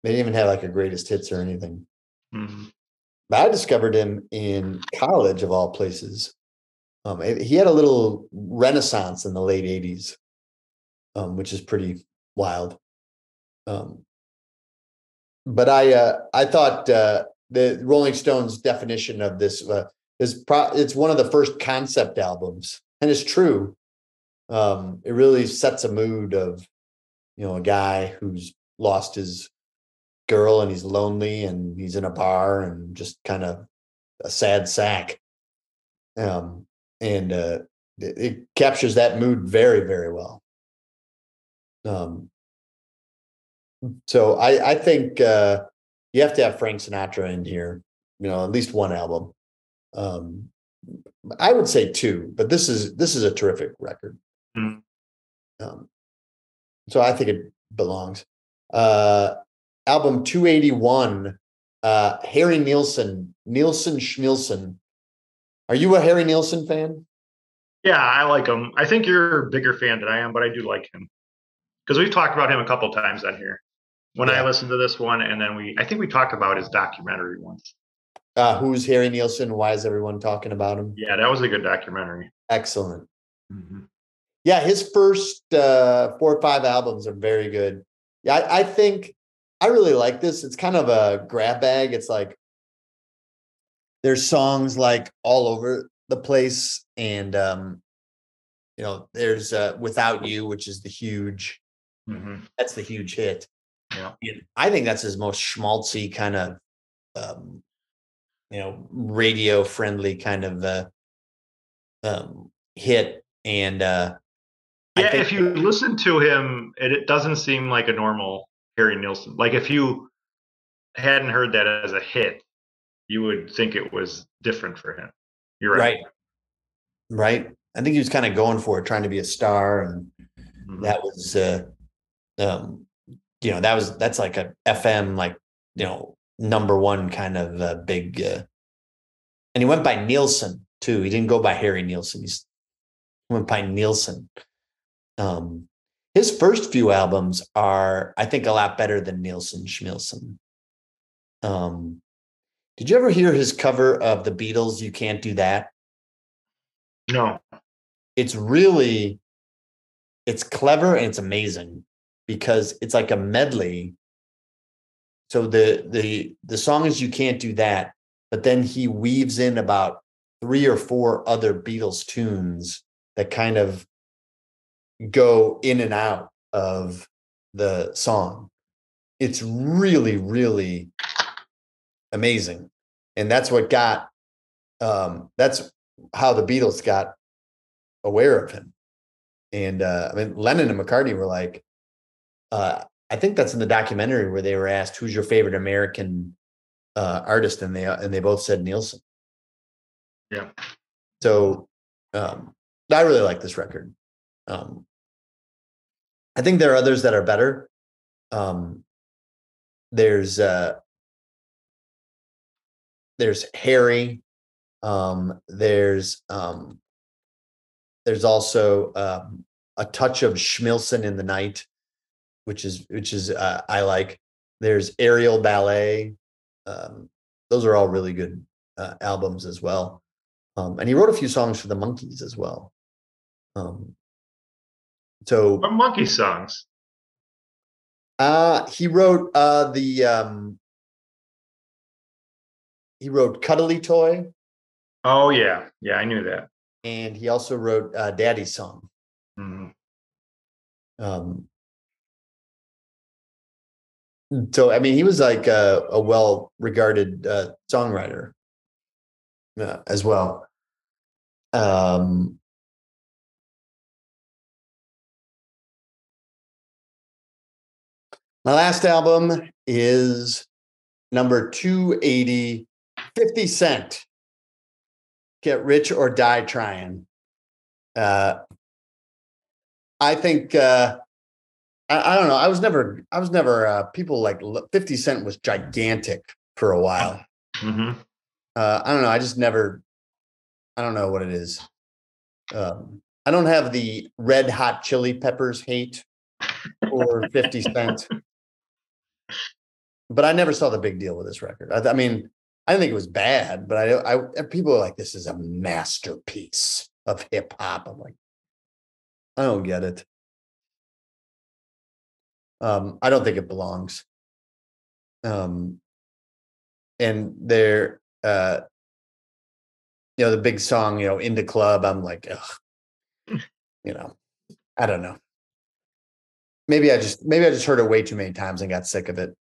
They didn't even have like a greatest hits or anything. Mhm. But I discovered him in college of all places. Um, eh, he had a little renaissance in the late '80s, um, which is pretty wild. Um, but I, uh, I thought uh, the Rolling Stones' definition of this uh, is pro- it's one of the first concept albums, and it's true. Um, it really sets a mood of, you know, a guy who's lost his girl and he's lonely and he's in a bar and just kind of a sad sack. Um, and uh, it, it captures that mood very, very well. Um, so I, I think uh, you have to have Frank Sinatra in here, you know, at least one album. Um, I would say two, but this is this is a terrific record. Mm. Um, so I think it belongs. Uh, album 281 uh harry nilsson nilsson schmilsson are you a harry nilsson fan Yeah, I like him. I think you're a bigger fan than I am, but I do like him because we've talked about him a couple times on here. When Yeah. I listened to this one, and then we, I think we talked about his documentary once. Uh who's harry nilsson why is everyone talking about him? Yeah, that was a good documentary. excellent. Yeah his first uh four or five albums are very good. Yeah I, I think i really like this. It's kind of a grab bag. It's like there's songs like all over the place and um you know there's uh without you which is the huge Mhm. that's the huge hit. Yeah. And i think that's his most schmaltzy kind of um you know radio friendly kind of uh um hit and uh Yeah, if you listen to him, it, it doesn't seem like a normal Harry Nilsson. Like if you hadn't heard that as a hit, you would think it was different for him. You're right. right right i think he was kind of going for it trying to be a star and Mhm. that was uh um you know that was that's like a fm like you know number one kind of uh, big uh and he went by nilsson too. He didn't go by harry nilsson. He's he went by nilsson. Um his first few albums are i think a lot better than nilsson schmilsson um did you ever hear his cover of the beatles you can't do that? No. it's really it's clever and it's amazing because it's like a medley so the the the song is you can't do that but then he weaves in about three or four other beatles tunes that kind of go in and out of the song it's really really amazing and that's what got um that's how the beatles got aware of him. And uh, I mean, Lennon and McCartney were like, uh, I think that's in the documentary where they were asked, "Who's your favorite American uh, artist?" and they and they both said Nilsson. Yeah. So um, I really like this record. Um, I think there are others that are better. Um, there's uh, there's Harry. Um, there's um, there's also um, a touch of Schmilsson in the night, which is which is uh, I like. There's Aerial Ballet. Um, those are all really good uh, albums as well. Um, and he wrote a few songs for the Monkees as well. Um, so What monkey songs? uh, he wrote uh, the um, he wrote Cuddly Toy, Oh yeah, yeah, I knew that. and he also wrote uh, Daddy's Song. Mhm. Um, so I mean, he was like a, a well-regarded uh, songwriter uh, as well. Um, my last album is number 280, 50 Cent. Get rich or die trying. Uh, I think uh, I, I don't know. I was never, I was never. Uh, people like Fifty Cent was gigantic for a while. Mhm. Uh, I don't know. I just never. I don't know what it is. Um, I don't have the Red Hot Chili Peppers hate or Fifty Cent, but I never saw the big deal with this record. I, I mean, I didn't think it was bad, but I, I people are like, this is a masterpiece of hip hop. I'm like, I don't get it. Um, I don't think it belongs. Um, and they're, uh, you know, the big song, you know, in the club. I'm like, ugh, you know, I don't know. Maybe I just, maybe I just heard it way too many times and got sick of it.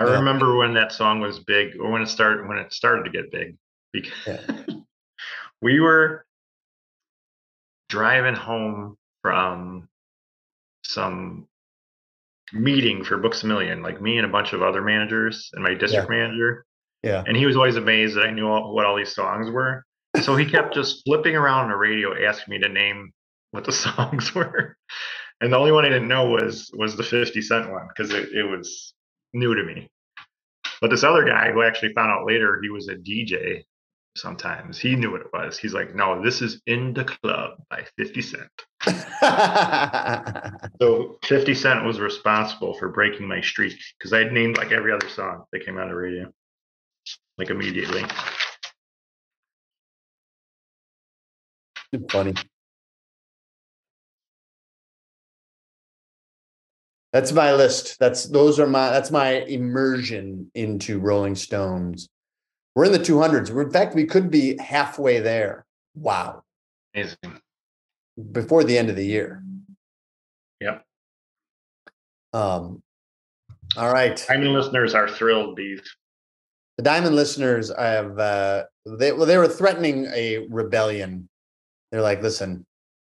I Yeah. remember when that song was big, or when it started when it started to get big, because Yeah. we were driving home from some meeting for Books a Million, like me and a bunch of other managers and my district manager. Yeah. And he was always amazed that I knew all, what all these songs were. So he kept just flipping around on the radio, asking me to name what the songs were. And the only one I didn't know was was the 50 Cent one because it, it was new to me. But this other guy who I actually found out later he was a DJ sometimes. He knew what it was. He's like, no, this is In the Club by 50 Cent. So 50 Cent was responsible for breaking my streak because I had named like every other song that came out of the radio. Like immediately. Funny. That's my list. That's those are my that's my immersion into Rolling Stones. We're in the 200s. In fact, we could be halfway there. Wow. Amazing. Before the end of the year. Yep. Um all right. I mean, listeners are thrilled, Beef. The Diamond listeners have uh they well they were threatening a rebellion. They're like, listen,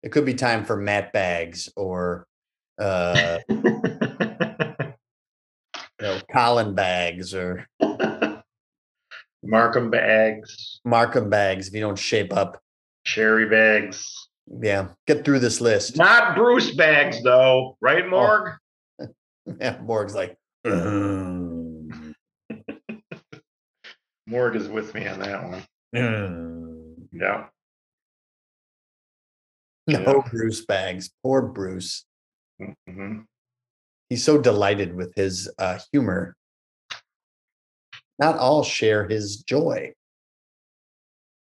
it could be time for mat Bags or uh you know Colin Bags or Markham bags, Markham Bags if you don't shape up. cherry bags. Yeah, get through this list. Not Bruce bags, though, right, Morg? Yeah, Morg's like, "Mm, Morg is with me on that one. mm." Yeah. no Yeah. Bruce Bags. Poor Bruce. hmm He's so delighted with his uh, humor. Not all share his joy.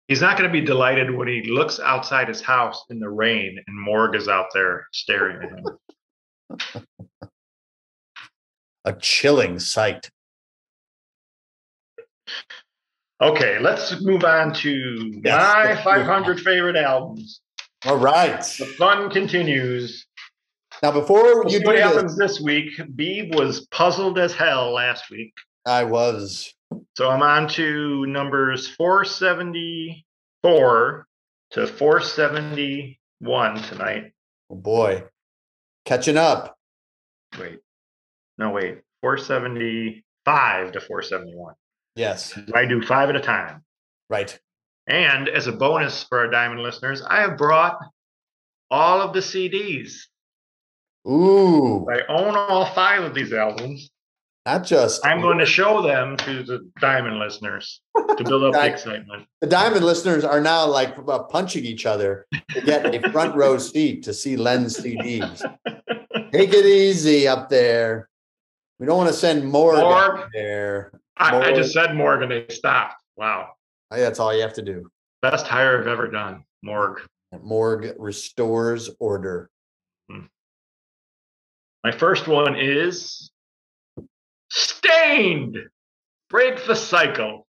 He's not going to be delighted when he looks outside his house in the rain and Morg is out there staring at him. A chilling sight. Okay, let's move on to my let's 500 favorite albums. All right. The fun continues. Now, before you see do what this, happens this week. Beeb was puzzled as hell last week. I was. So I'm on to numbers 474 to 471 tonight. Oh boy. Catching up. Wait. No, wait. 475 to 471. Yes. I do five at a time. Right. And as a bonus for our diamond listeners, I have brought all of the CDs. Ooh. I own all five of these albums. Not just I'm going to show them to the diamond listeners to build up the excitement. the diamond listeners are now like uh, punching each other to get a front row seat to see Lens CDs. Take it easy up there. We don't want to send more Morg. there. I, I just said Morgan. They stopped. Wow, That's all you have to do. best hire I've ever done. Morg. Morg restores order. My first one is Staind. Break the cycle.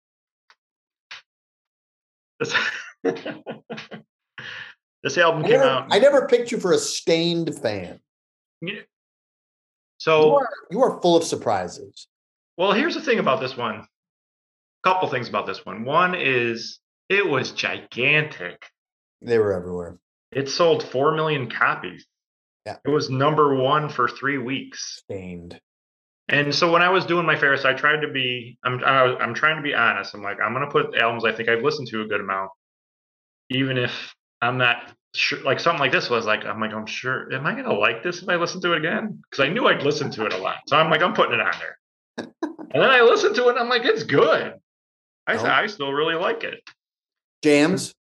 This, this album I came never, out. I never picked you for a Staind fan. You So, are, you are full of surprises. well, here's the thing about this one. A Couple things about this one. One is it was gigantic. They were everywhere. It sold 4 million copies. Yeah. It was number one for three weeks. Staind. And so when I was doing my favorites, I tried to be, I'm, I was, I'm trying to be honest. I'm like, I'm going to put albums I think I've listened to a good amount, even if I'm not sure. Like something like this was like, I'm like, I'm sure, am I going to like this if I listen to it again? Because I knew I'd listen to it a lot. So I'm like, I'm putting it on there. and then I listened to it and I'm like, it's good. I, Oh. I still really like it. Jams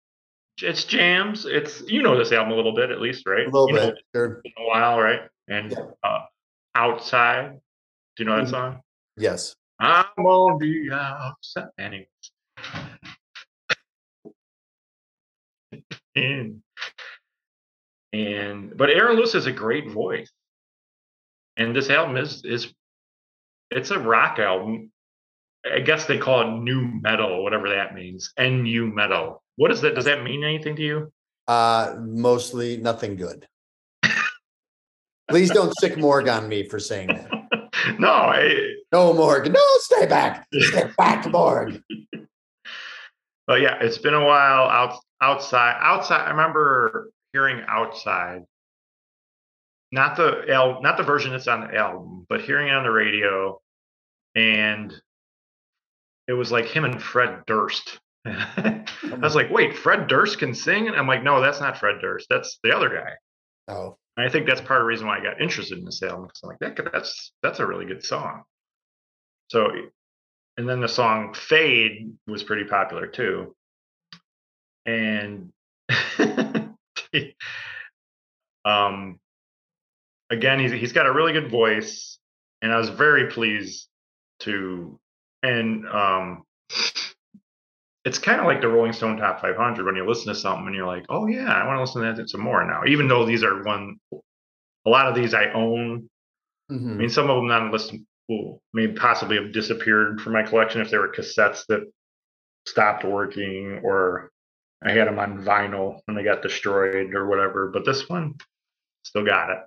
It's jams. It's, you know, this album a little bit at least, right? a little You know, bit. Sure. in a while, right? And Yeah. uh, outside. Do you know that Mhm. song? Yes. I'm on the outside. Anyways. and, and but Aaron Lewis has a great voice. And this album is is it's a rock album. I guess they call it new metal, whatever that means. NU metal. What is that? Does that mean anything to you? Uh, mostly nothing good. Please don't sick Morg on me for saying that. No, I, No, Morg. No, stay back. Stay back, Morg. But yeah, it's been a while out outside. Outside, I remember hearing outside. Not the al- not the version that's on the album, but hearing it on the radio, and it was like him and Fred Durst. I was like, "Wait, Fred Durst can sing?" And I'm like, "No, that's not Fred Durst. That's the other guy." Oh, And I think that's part of the reason why I got interested in this album. Because I'm like, that, that's that's a really good song. So, and then the song "Fade" was pretty popular too. And um, again, he's he's got a really good voice, and I was very pleased to. And um, it's kind of like the Rolling Stone Top 500 when you listen to something and you're like, oh yeah, I want to listen to that some more now. Even though these are one, a lot of these I own. I mhm. mean, some of them not listen will maybe possibly have disappeared from my collection if they were cassettes that stopped working or I had them on vinyl and they got destroyed or whatever. But this one still got it.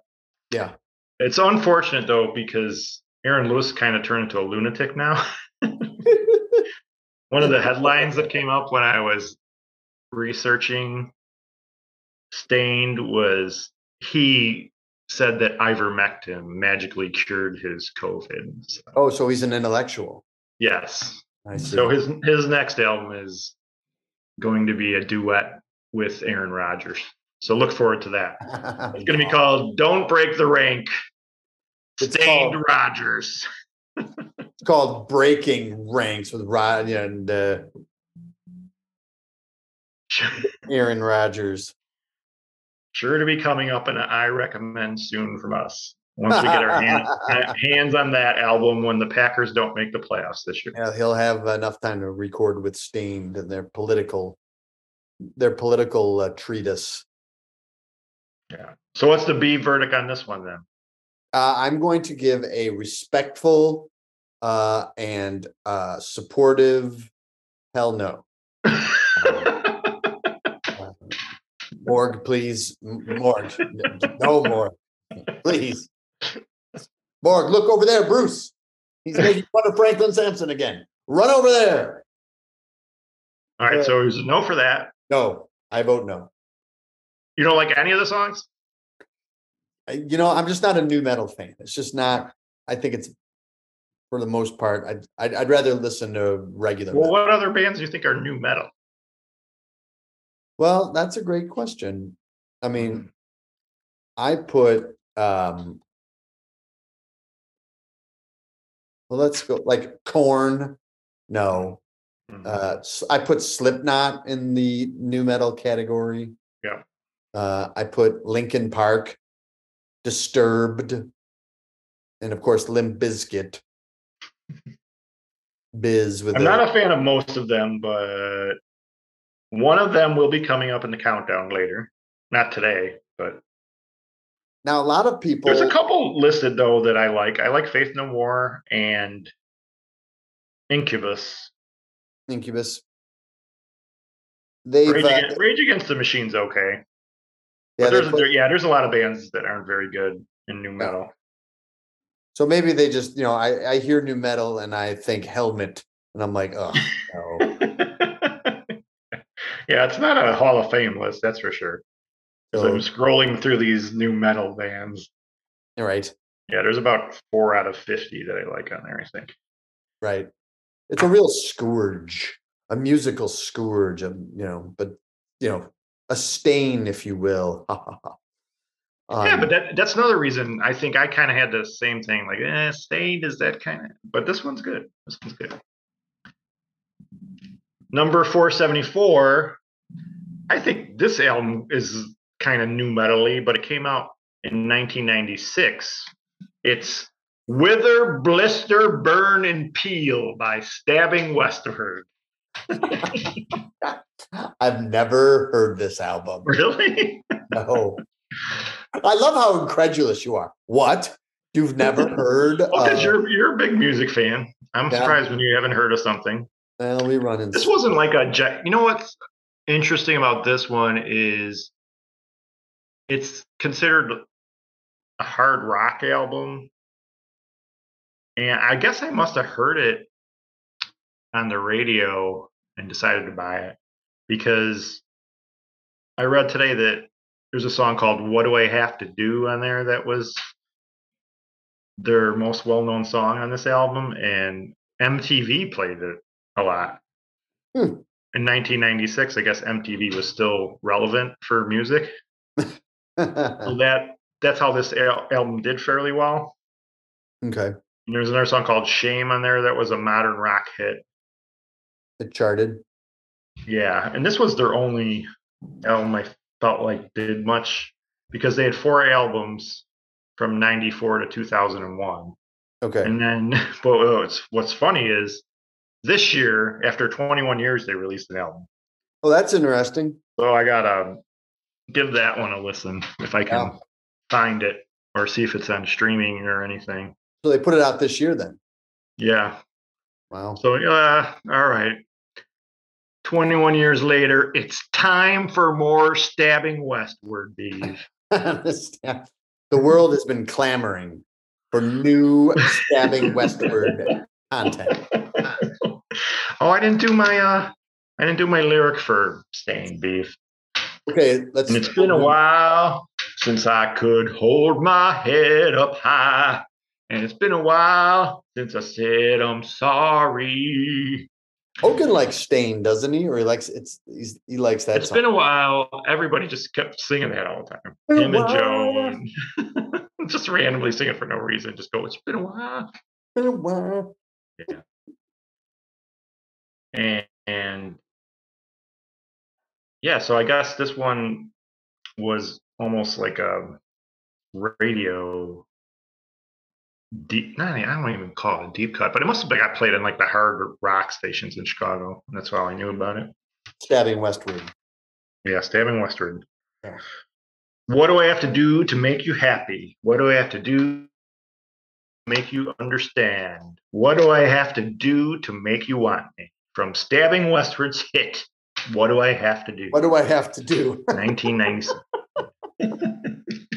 yeah. It's unfortunate though because Aaron Lewis kind of turned into a lunatic now. One of the headlines that came up when I was researching Staind was he said that ivermectin magically cured his COVID. So, Oh, so he's an intellectual. yes. I see. So his his next album is going to be a duet with Aaron Rodgers. So look forward to that. It's going to be called "Don't Break the Rank." It's Staind called- Rodgers. Called breaking ranks with Rod and uh, Aaron Rodgers. Sure to be coming up, and I recommend soon from us. Once we get our hand, hands on that album, when the Packers don't make the playoffs this year. Yeah, he'll have enough time to record with Staind and their political, their political uh, treatise. Yeah. So what's the B verdict on this one then? Uh, I'm going to give a respectful uh, and uh, supportive hell no. Uh, Morg, please, Morg, no more, please. Morg, look over there, Bruce. He's making fun of Franklin Sampson again. Run over there. All right, so there's a no for that. No, I vote no. You don't like any of the songs? You know, I'm just not a new metal fan. It's just not. I think it's for the most part. I'd I'd, I'd rather listen to regular. Well, metal. what other bands do you think are new metal? Well, that's a great question. I mean, I put um Well, let's go like Korn. No. Mhm. Uh, I put Slipknot in the new metal category. Yeah. Uh, I put Linkin Park, Disturbed, and of course Limp Bizkit. Biz with I'm the, not a fan of most of them, but one of them will be coming up in the countdown later. Not today, but now a lot of people. there's a couple listed though that I like. I like Faith No More and Incubus. Incubus. They've Rage, uh, Against, Rage Against the Machine's okay. yeah, there's put- there, yeah, there's a lot of bands that aren't very good in new metal. So maybe they just you know I I hear new metal and I think Helmet and I'm like oh no. yeah, it's not a Hall of Fame list, that's for sure. So, I'm scrolling through these new metal bands. all right, Yeah, there's about four out of fifty that I like on there. I think. right. It's a real scourge, a musical scourge, of, you know, but you know, a stain, if you will. yeah, Um, but that that's another reason I think I kind of had the same thing. Like, eh, Staind is that kind of, but this one's good. This one's good. Number four seventy four. I think this album is kind of new metally, but it came out in 1996. It's Wither, Blister, Burn, and Peel by Stabbing Westward. I've never heard this album. Really? No. I love how incredulous you are. What? You've never heard? Well, because uh, you're you're a big music fan. I'm Yeah. surprised when you haven't heard of something. well, we run in. This wasn't like a ja- you know what's interesting about this one is it's considered a hard rock album. And I guess I must have heard it on the radio and decided to buy it because I read today that there's a song called What Do I Have to Do on there that was their most well known song on this album, and MTV played it a lot. Hmm. In 1996, I guess MTV was still relevant for music. So that that's how this al- album did fairly well. okay. And there's another song called Shame on there that was a modern rock hit. It charted. Yeah, and this was their only album I felt like did much because they had four albums from 94 to 2001. Okay. And then but what's what's funny is this year after 21 years they released an album. Oh, that's interesting. So I got to give that one a listen if I can find it or see if it's on streaming or anything. So they put it out this year then. Yeah. Wow. So uh all right. 21 years later, it's time for more stabbing westward. Understand. the world has been clamoring for new stabbing westward content. oh, I didn't do my uh I didn't do my lyric for Staind Beef. Okay, let's. And it's been a while since I could hold my head up high. And it's been a while since I said I'm sorry. Hogan likes Stain, doesn't he? Or he likes it's he's, he likes that It's song. been a while. Everybody just kept singing that all the time. Been Him and Joe. And just randomly singing for no reason. Just go, it's been a while. Been a while. And, and yeah, so I guess this one was almost like a radio deep. Not, I don't even call it a deep cut, but it must have been got played in like the hard rock stations in Chicago. And that's all I knew about it. Stabbing westward. Yeah, stabbing westward. Yeah. What do I have to do to make you happy? What do I have to do to make you understand? What do I have to do to make you want me? From stabbing westward's hit. What do I have to do? What do I have to do? 1996.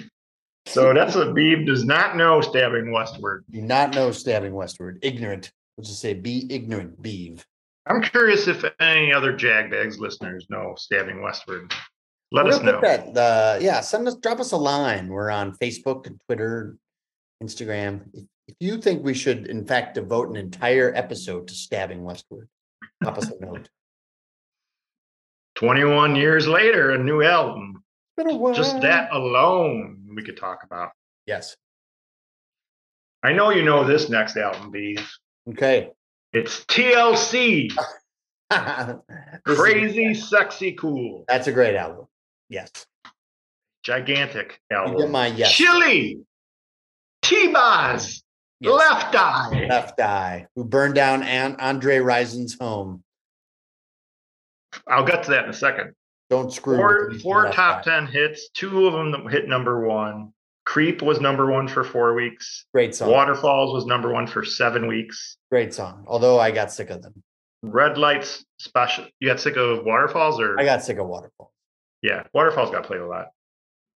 so that's what Beeb does not know stabbing westward. Do not know stabbing westward. Ignorant. Let's just say be ignorant, beeve. I'm curious if any other Jagbags listeners know stabbing westward. Let We're us know. that, uh, yeah, send us, drop us a line. We're on Facebook and Twitter, Instagram. If, if you think we should, in fact, devote an entire episode to stabbing westward, drop us a note. 21 years later, a new album. Been a while. Just that alone, we could talk about. Yes. I know you know this next album, B. Okay. It's TLC. Crazy, sexy, cool. That's a great album. Yes. Gigantic album. my yes. Chili. T-Boz. Yes. Left Eye. Left Eye, who burned down An- Andre Rison's home. I'll get to that in a second. Don't screw Four, four top Eye. 10 hits. Two of them hit number one. Creep was number one for four weeks. Great song. Waterfalls was number one for seven weeks. Great song. Although I got sick of them. Red Lights Special. You got sick of Waterfalls or? I got sick of Waterfall. Yeah, Waterfalls got played a lot.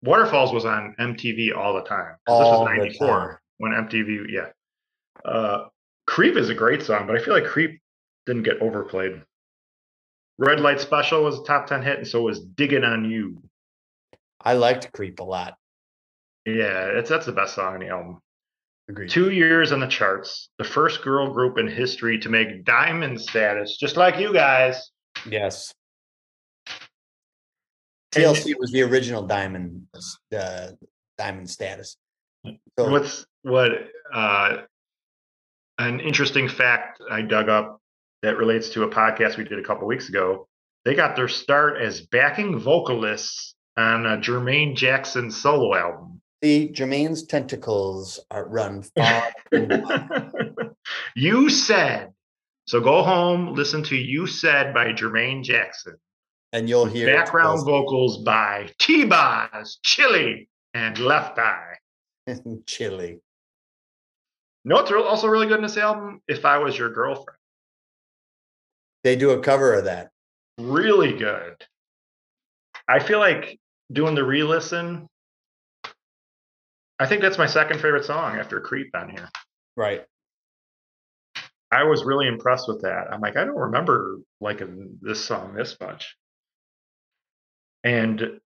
Waterfalls was on MTV all the time. All this was 94 when MTV, yeah. Uh, Creep is a great song, but I feel like Creep didn't get overplayed. Red Light Special was a top 10 hit, and so was Digging on You. I liked Creep a lot. Yeah, it's that's the best song on the album. Agreed. Two years on the charts, the first girl group in history to make diamond status, just like you guys. Yes. TLC was the original diamond, uh, diamond status. So What's what uh, an interesting fact I dug up that relates to a podcast we did a couple weeks ago. They got their start as backing vocalists on a Jermaine Jackson solo album. see, Jermaine's tentacles are run far. and wide. you said. So go home, listen to You Said by Jermaine Jackson. and you'll hear Background vocals by T-Boz, Chili, and Left Eye. chili. You know what's also really good in this album? If I Was Your Girlfriend. They do a cover of that. really good. I feel like doing the re-listen. I think that's my second favorite song after Creep on here. Right. I was really impressed with that. I'm like, I don't remember liking this song this much. And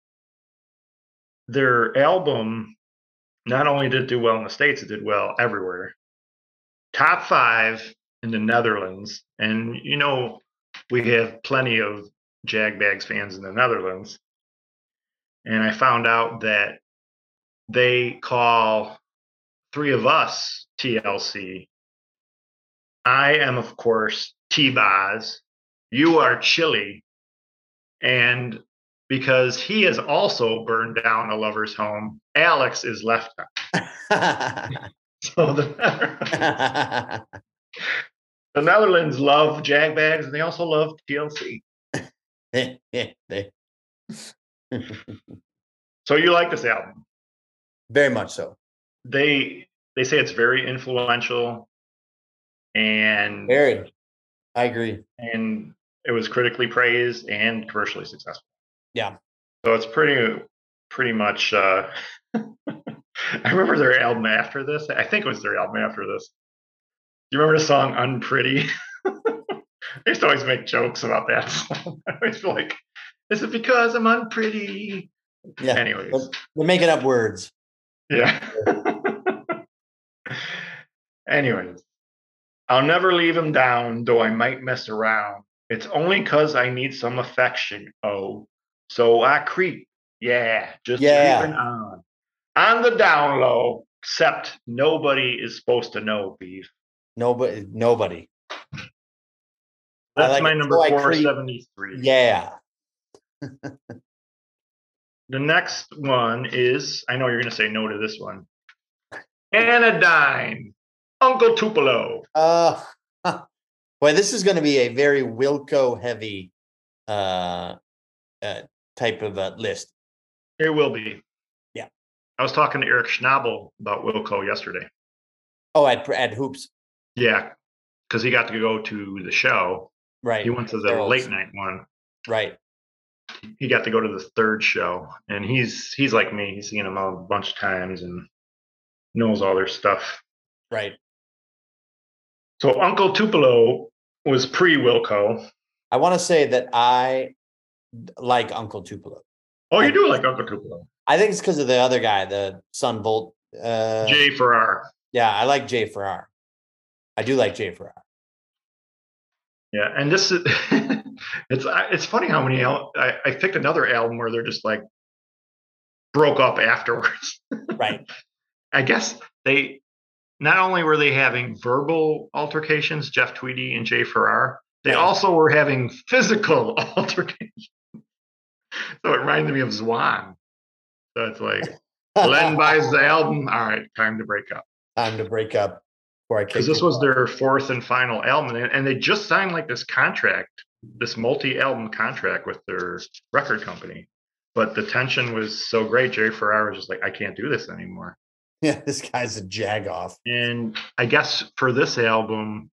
their album not only did it do well in the States, it did well everywhere. Top five in the Netherlands. And you know, we have plenty of Jagbags fans in the Netherlands. And I found out that they call three of us TLC. I am, of course, T-Boz. You are Chili. And because he has also burned down a lover's home, Alex is left out. So the, the Netherlands love jag bags and they also love TLC. So you like this album. Very much so. They they say it's very influential and Very. I agree. and it was critically praised and commercially successful. Yeah. So it's pretty pretty much uh I remember their album after this. I think it was their album after this. You remember the song Unpretty? I used to always make jokes about that song. I always feel like, is it because I'm unpretty? Yeah. Anyways. We're making up words. Yeah. Anyways, I'll never leave him down, though I might mess around. It's only 'cause I need some affection. Oh, so I creep. Yeah, just Yeah. creeping on. On the down low, except nobody is supposed to know, beef. Nobody. Nobody. That's like my number I creep. 473. Yeah. The next one is I know you're going to say no to this one. Anodyne, Uncle Tupelo. Uh, boy, this is going to be a very Wilco heavy uh, uh, type of uh, list. It will be. Yeah. I was talking to Eric Schnabel about Wilco yesterday. Oh, at at hoops, Yeah, because he got to go to the show. right? He went to the late night one. Right. He got to go to the third show, and he's he's like me. He's seen them all a bunch of times and knows all their stuff. Right. So Uncle Tupelo was pre Wilco. I want to say that I like Uncle Tupelo. Oh, you do like Uncle Tupelo, I think it's because of the other guy, the Son Volt. Uh, Jay Farrar. yeah, I like Jay Farrar. I do like Jay Farrar. Yeah, and this is it's it's funny how many al- I, I picked another album where they're just like broke up afterwards. Right. I guess they not only were they having verbal altercations, Jeff Tweedy and Jay Farrar, they Yeah. also were having physical altercations. So it reminded me of Zwan. So it's like Glenn buys the album. All right, time to break up. Time to break up. Because this was their fourth and final album, and, and they just signed like this contract, this multi-album contract with their record company. But the tension was so great. Jerry Farrar was just like, I can't do this anymore. yeah, this guy's a jag off. And I guess for this album,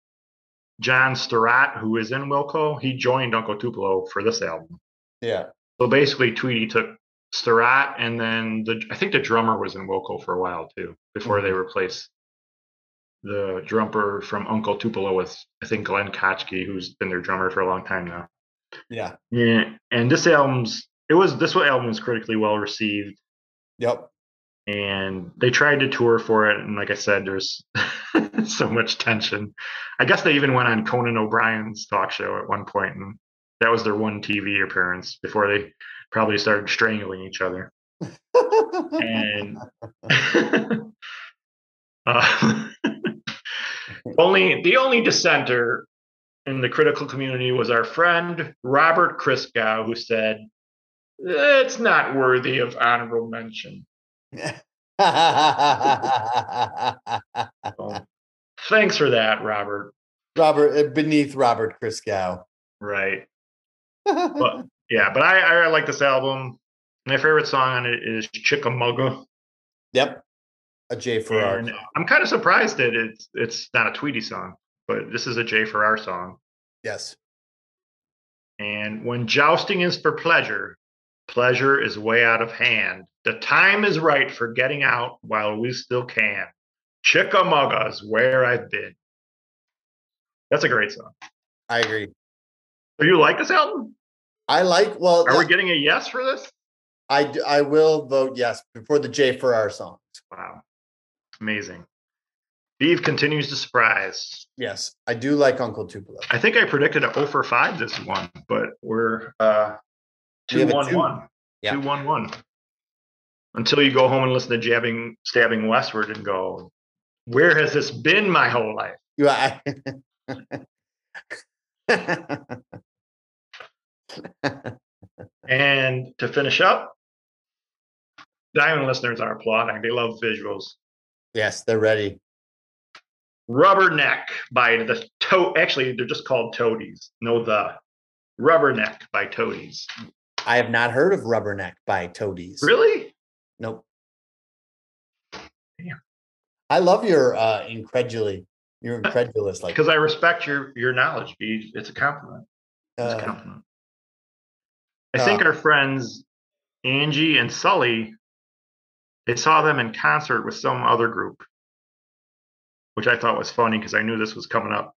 John Stirratt, who is in Wilco, he joined Uncle Tupelo for this album. Yeah. So basically, Tweedy took Stirratt, and then the I think the drummer was in Wilco for a while too, before mm-hmm. they replaced the drummer from Uncle Tupelo with I think Glenn Kotche, who's been their drummer for a long time now. Yeah. Yeah, and this album's it was this album was critically well received Yep. and they tried to tour for it and like i said there's so much tension i guess they even went on conan o'brien's talk show at one point and that was their one tv appearance before they probably started strangling each other and uh, only the only dissenter in the critical community was our friend robert christgau who said it's not worthy of honorable mention So, thanks for that, Robert. Robert uh, beneath Robert Christgau. Right. But yeah, but I, I like this album. My favorite song on it is Chickamauga. yep. A Jay Farrar. And I'm kind of surprised that it's it's not a Tweedy song, but this is a Jay Farrar song. Yes. And when jousting is for pleasure, pleasure is way out of hand. The time is right for getting out while we still can. Chickamauga's where I've been. That's a great song. I agree. Do you like this album? I like well Are we getting a yes for this? I I will vote yes before the Jay Farrar songs. Wow. Amazing. Steve continues to surprise. Yes. I do like Uncle Tupelo. I think I predicted a 0 for 5 this one, but we're uh We 2 have a 1 two. 1. Yeah. 2 1 1. Until you go home and listen to jabbing stabbing westward and go, where has this been my whole life? I, And to finish up, Diamond listeners are applauding. They love visuals. Yes, they're ready. Rubberneck by the toe. Actually, they're just called Toadies. No, the Rubberneck by Toadies. I have not heard of Rubberneck by Toadies. Really? Nope. Damn. I love your uh incredulity. You're incredulous like Because I respect your your knowledge. It's a compliment. It's a uh, compliment. I think uh, our friends Angie and Sully, they saw them in concert with some other group, which I thought was funny because I knew this was coming up.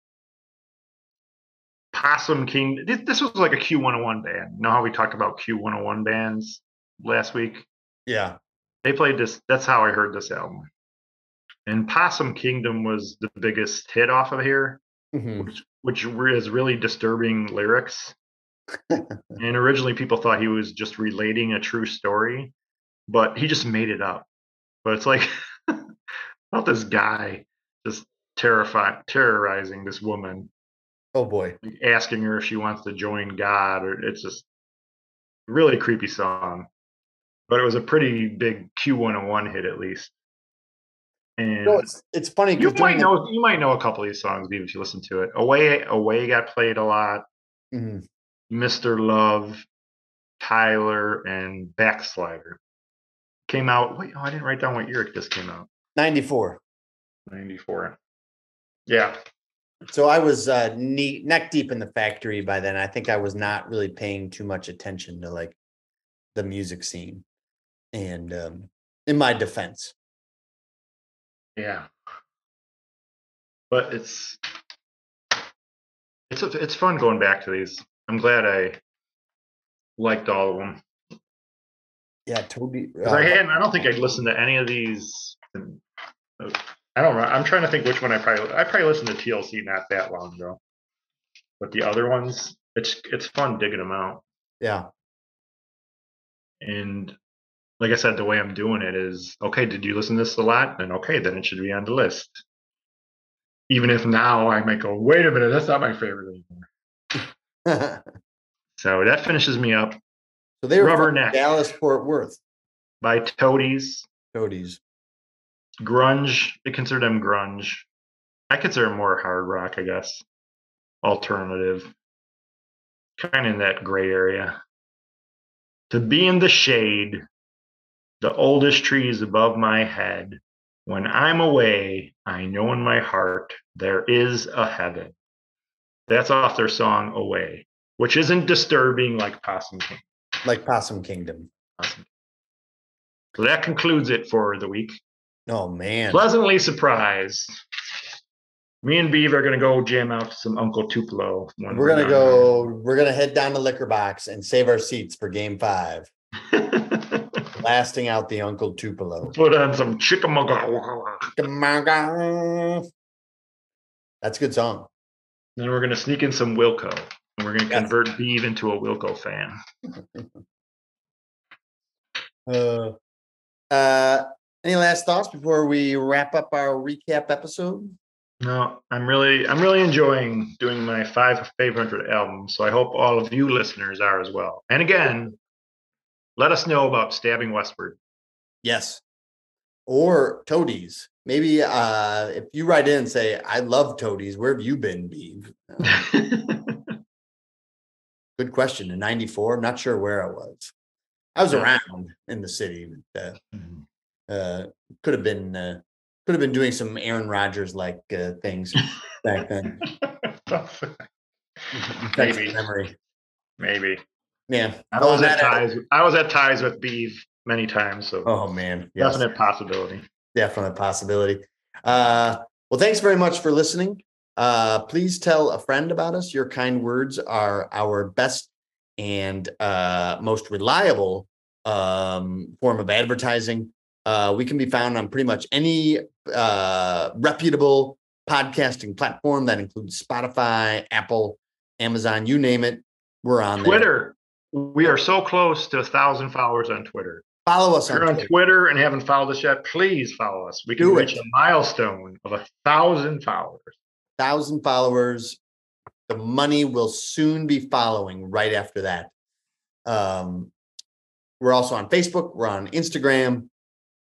Possum King. This, this was like a Q101 band. You know how we talked about Q101 bands last week? yeah. They played this. That's how I heard this album. And Possum Kingdom was the biggest hit off of here Mhm. which which is really disturbing lyrics. and originally people thought he was just relating a true story, but he just made it up. But it's like about this guy just terrifying terrorizing this woman, Oh boy. asking her if she wants to join God, or it's just really creepy song. But it was a pretty big Q101 hit at least. And No, it's it's funny you might know you might know a couple of these songs even if you listen to it. Away Away got played a lot. Mhm. Mr. Love, Tyler, and Backslider. Came out. Wait, oh, I didn't write down what year this came out. 94. 94. Yeah. So I was uh knee, neck deep in the factory by then. I think I was not really paying too much attention to like the music scene. And um in my defense. Yeah. But it's it's a, it's fun going back to these. I'm glad I liked all of them. Yeah, Toby. uh, I hadn't. I don't think I'd listened to any of these. I don't know. I'm trying to think which one I probably. I probably listened to TLC not that long ago. But the other ones, it's it's fun digging them out. yeah. And like I said, the way I'm doing it is okay. Did you listen to this a lot? Then okay, then it should be on the list. even if now I might go, wait a minute, that's not my favorite anymore. so that finishes me up. So they were Rubber from Neck. Dallas Fort Worth. by Toadies. Toadies. Grunge. They consider them grunge. I consider them more hard rock, I guess. Alternative. Kind of in that gray area. To be in the shade, the oldest trees above my head. When I'm away, I know in my heart there is a heaven. That's off their song Away, which isn't disturbing like Possum King. Like Possum Kingdom. So that concludes it for the week. Oh man. pleasantly surprised. Me and Beav are gonna go jam out to some Uncle Tupelo. when We're gonna go, we're gonna head down to Liquor Box and save our seats for game five. Blasting out the Uncle Tupelo. Put on some chickamauga. That's a good song. Then we're gonna sneak in some Wilco, we're gonna Yes. convert Beav into a Wilco fan. Uh, uh, any last thoughts before we wrap up our recap episode? No, I'm really, I'm really enjoying doing my five favorite albums. So I hope all of you listeners are as well. And again, let us know about Stabbing Westward. Yes. Or Toadies. Maybe uh if you write in and say, I love Toadies, where have you been, Beeve? Uh, good question. In 94, I'm not sure where I was. I was around in the city. but, Uh, uh could have been uh could have been doing some Aaron Rodgers like uh, things back then. Maybe. memory. Maybe. Yeah. I was at that- ties. I was at ties with Beav many times, so Oh man. Yes. definite possibility. definite possibility. Uh, well, thanks very much for listening. Uh, please tell a friend about us. Your kind words are our best and uh, most reliable um, form of advertising. Uh, we can be found on pretty much any uh, reputable podcasting platform that includes Spotify, Apple, Amazon, you name it. We're on there. Twitter. We are so close to a thousand followers on Twitter. Follow us If on you're on Twitter. Twitter and haven't followed us yet, please follow us. We can Do reach it. a milestone of a thousand followers. Thousand followers. The money will soon be following right after that. Um, we're also on Facebook. We're on Instagram.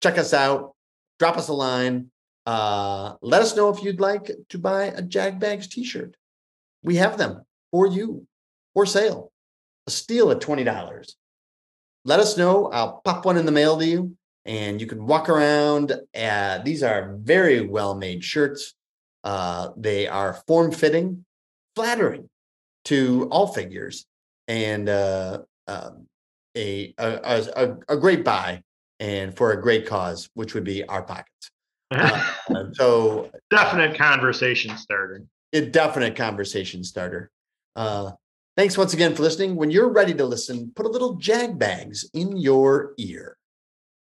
Check us out. Drop us a line. Uh, let us know if you'd like to buy a Jagbags T-shirt. We have them for you for sale. A steal at twenty dollars. Let us know. I'll pop one in the mail to you, and you can walk around. Uh, these are very well made shirts. Uh, they are form fitting, flattering to all figures, and uh, um, a, a, a, a great buy and for a great cause, which would be our pockets. Uh, so Definite conversation starter. a definite conversation starter. Uh, thanks once again for listening. When you're ready to listen, put a little jag bags in your ear.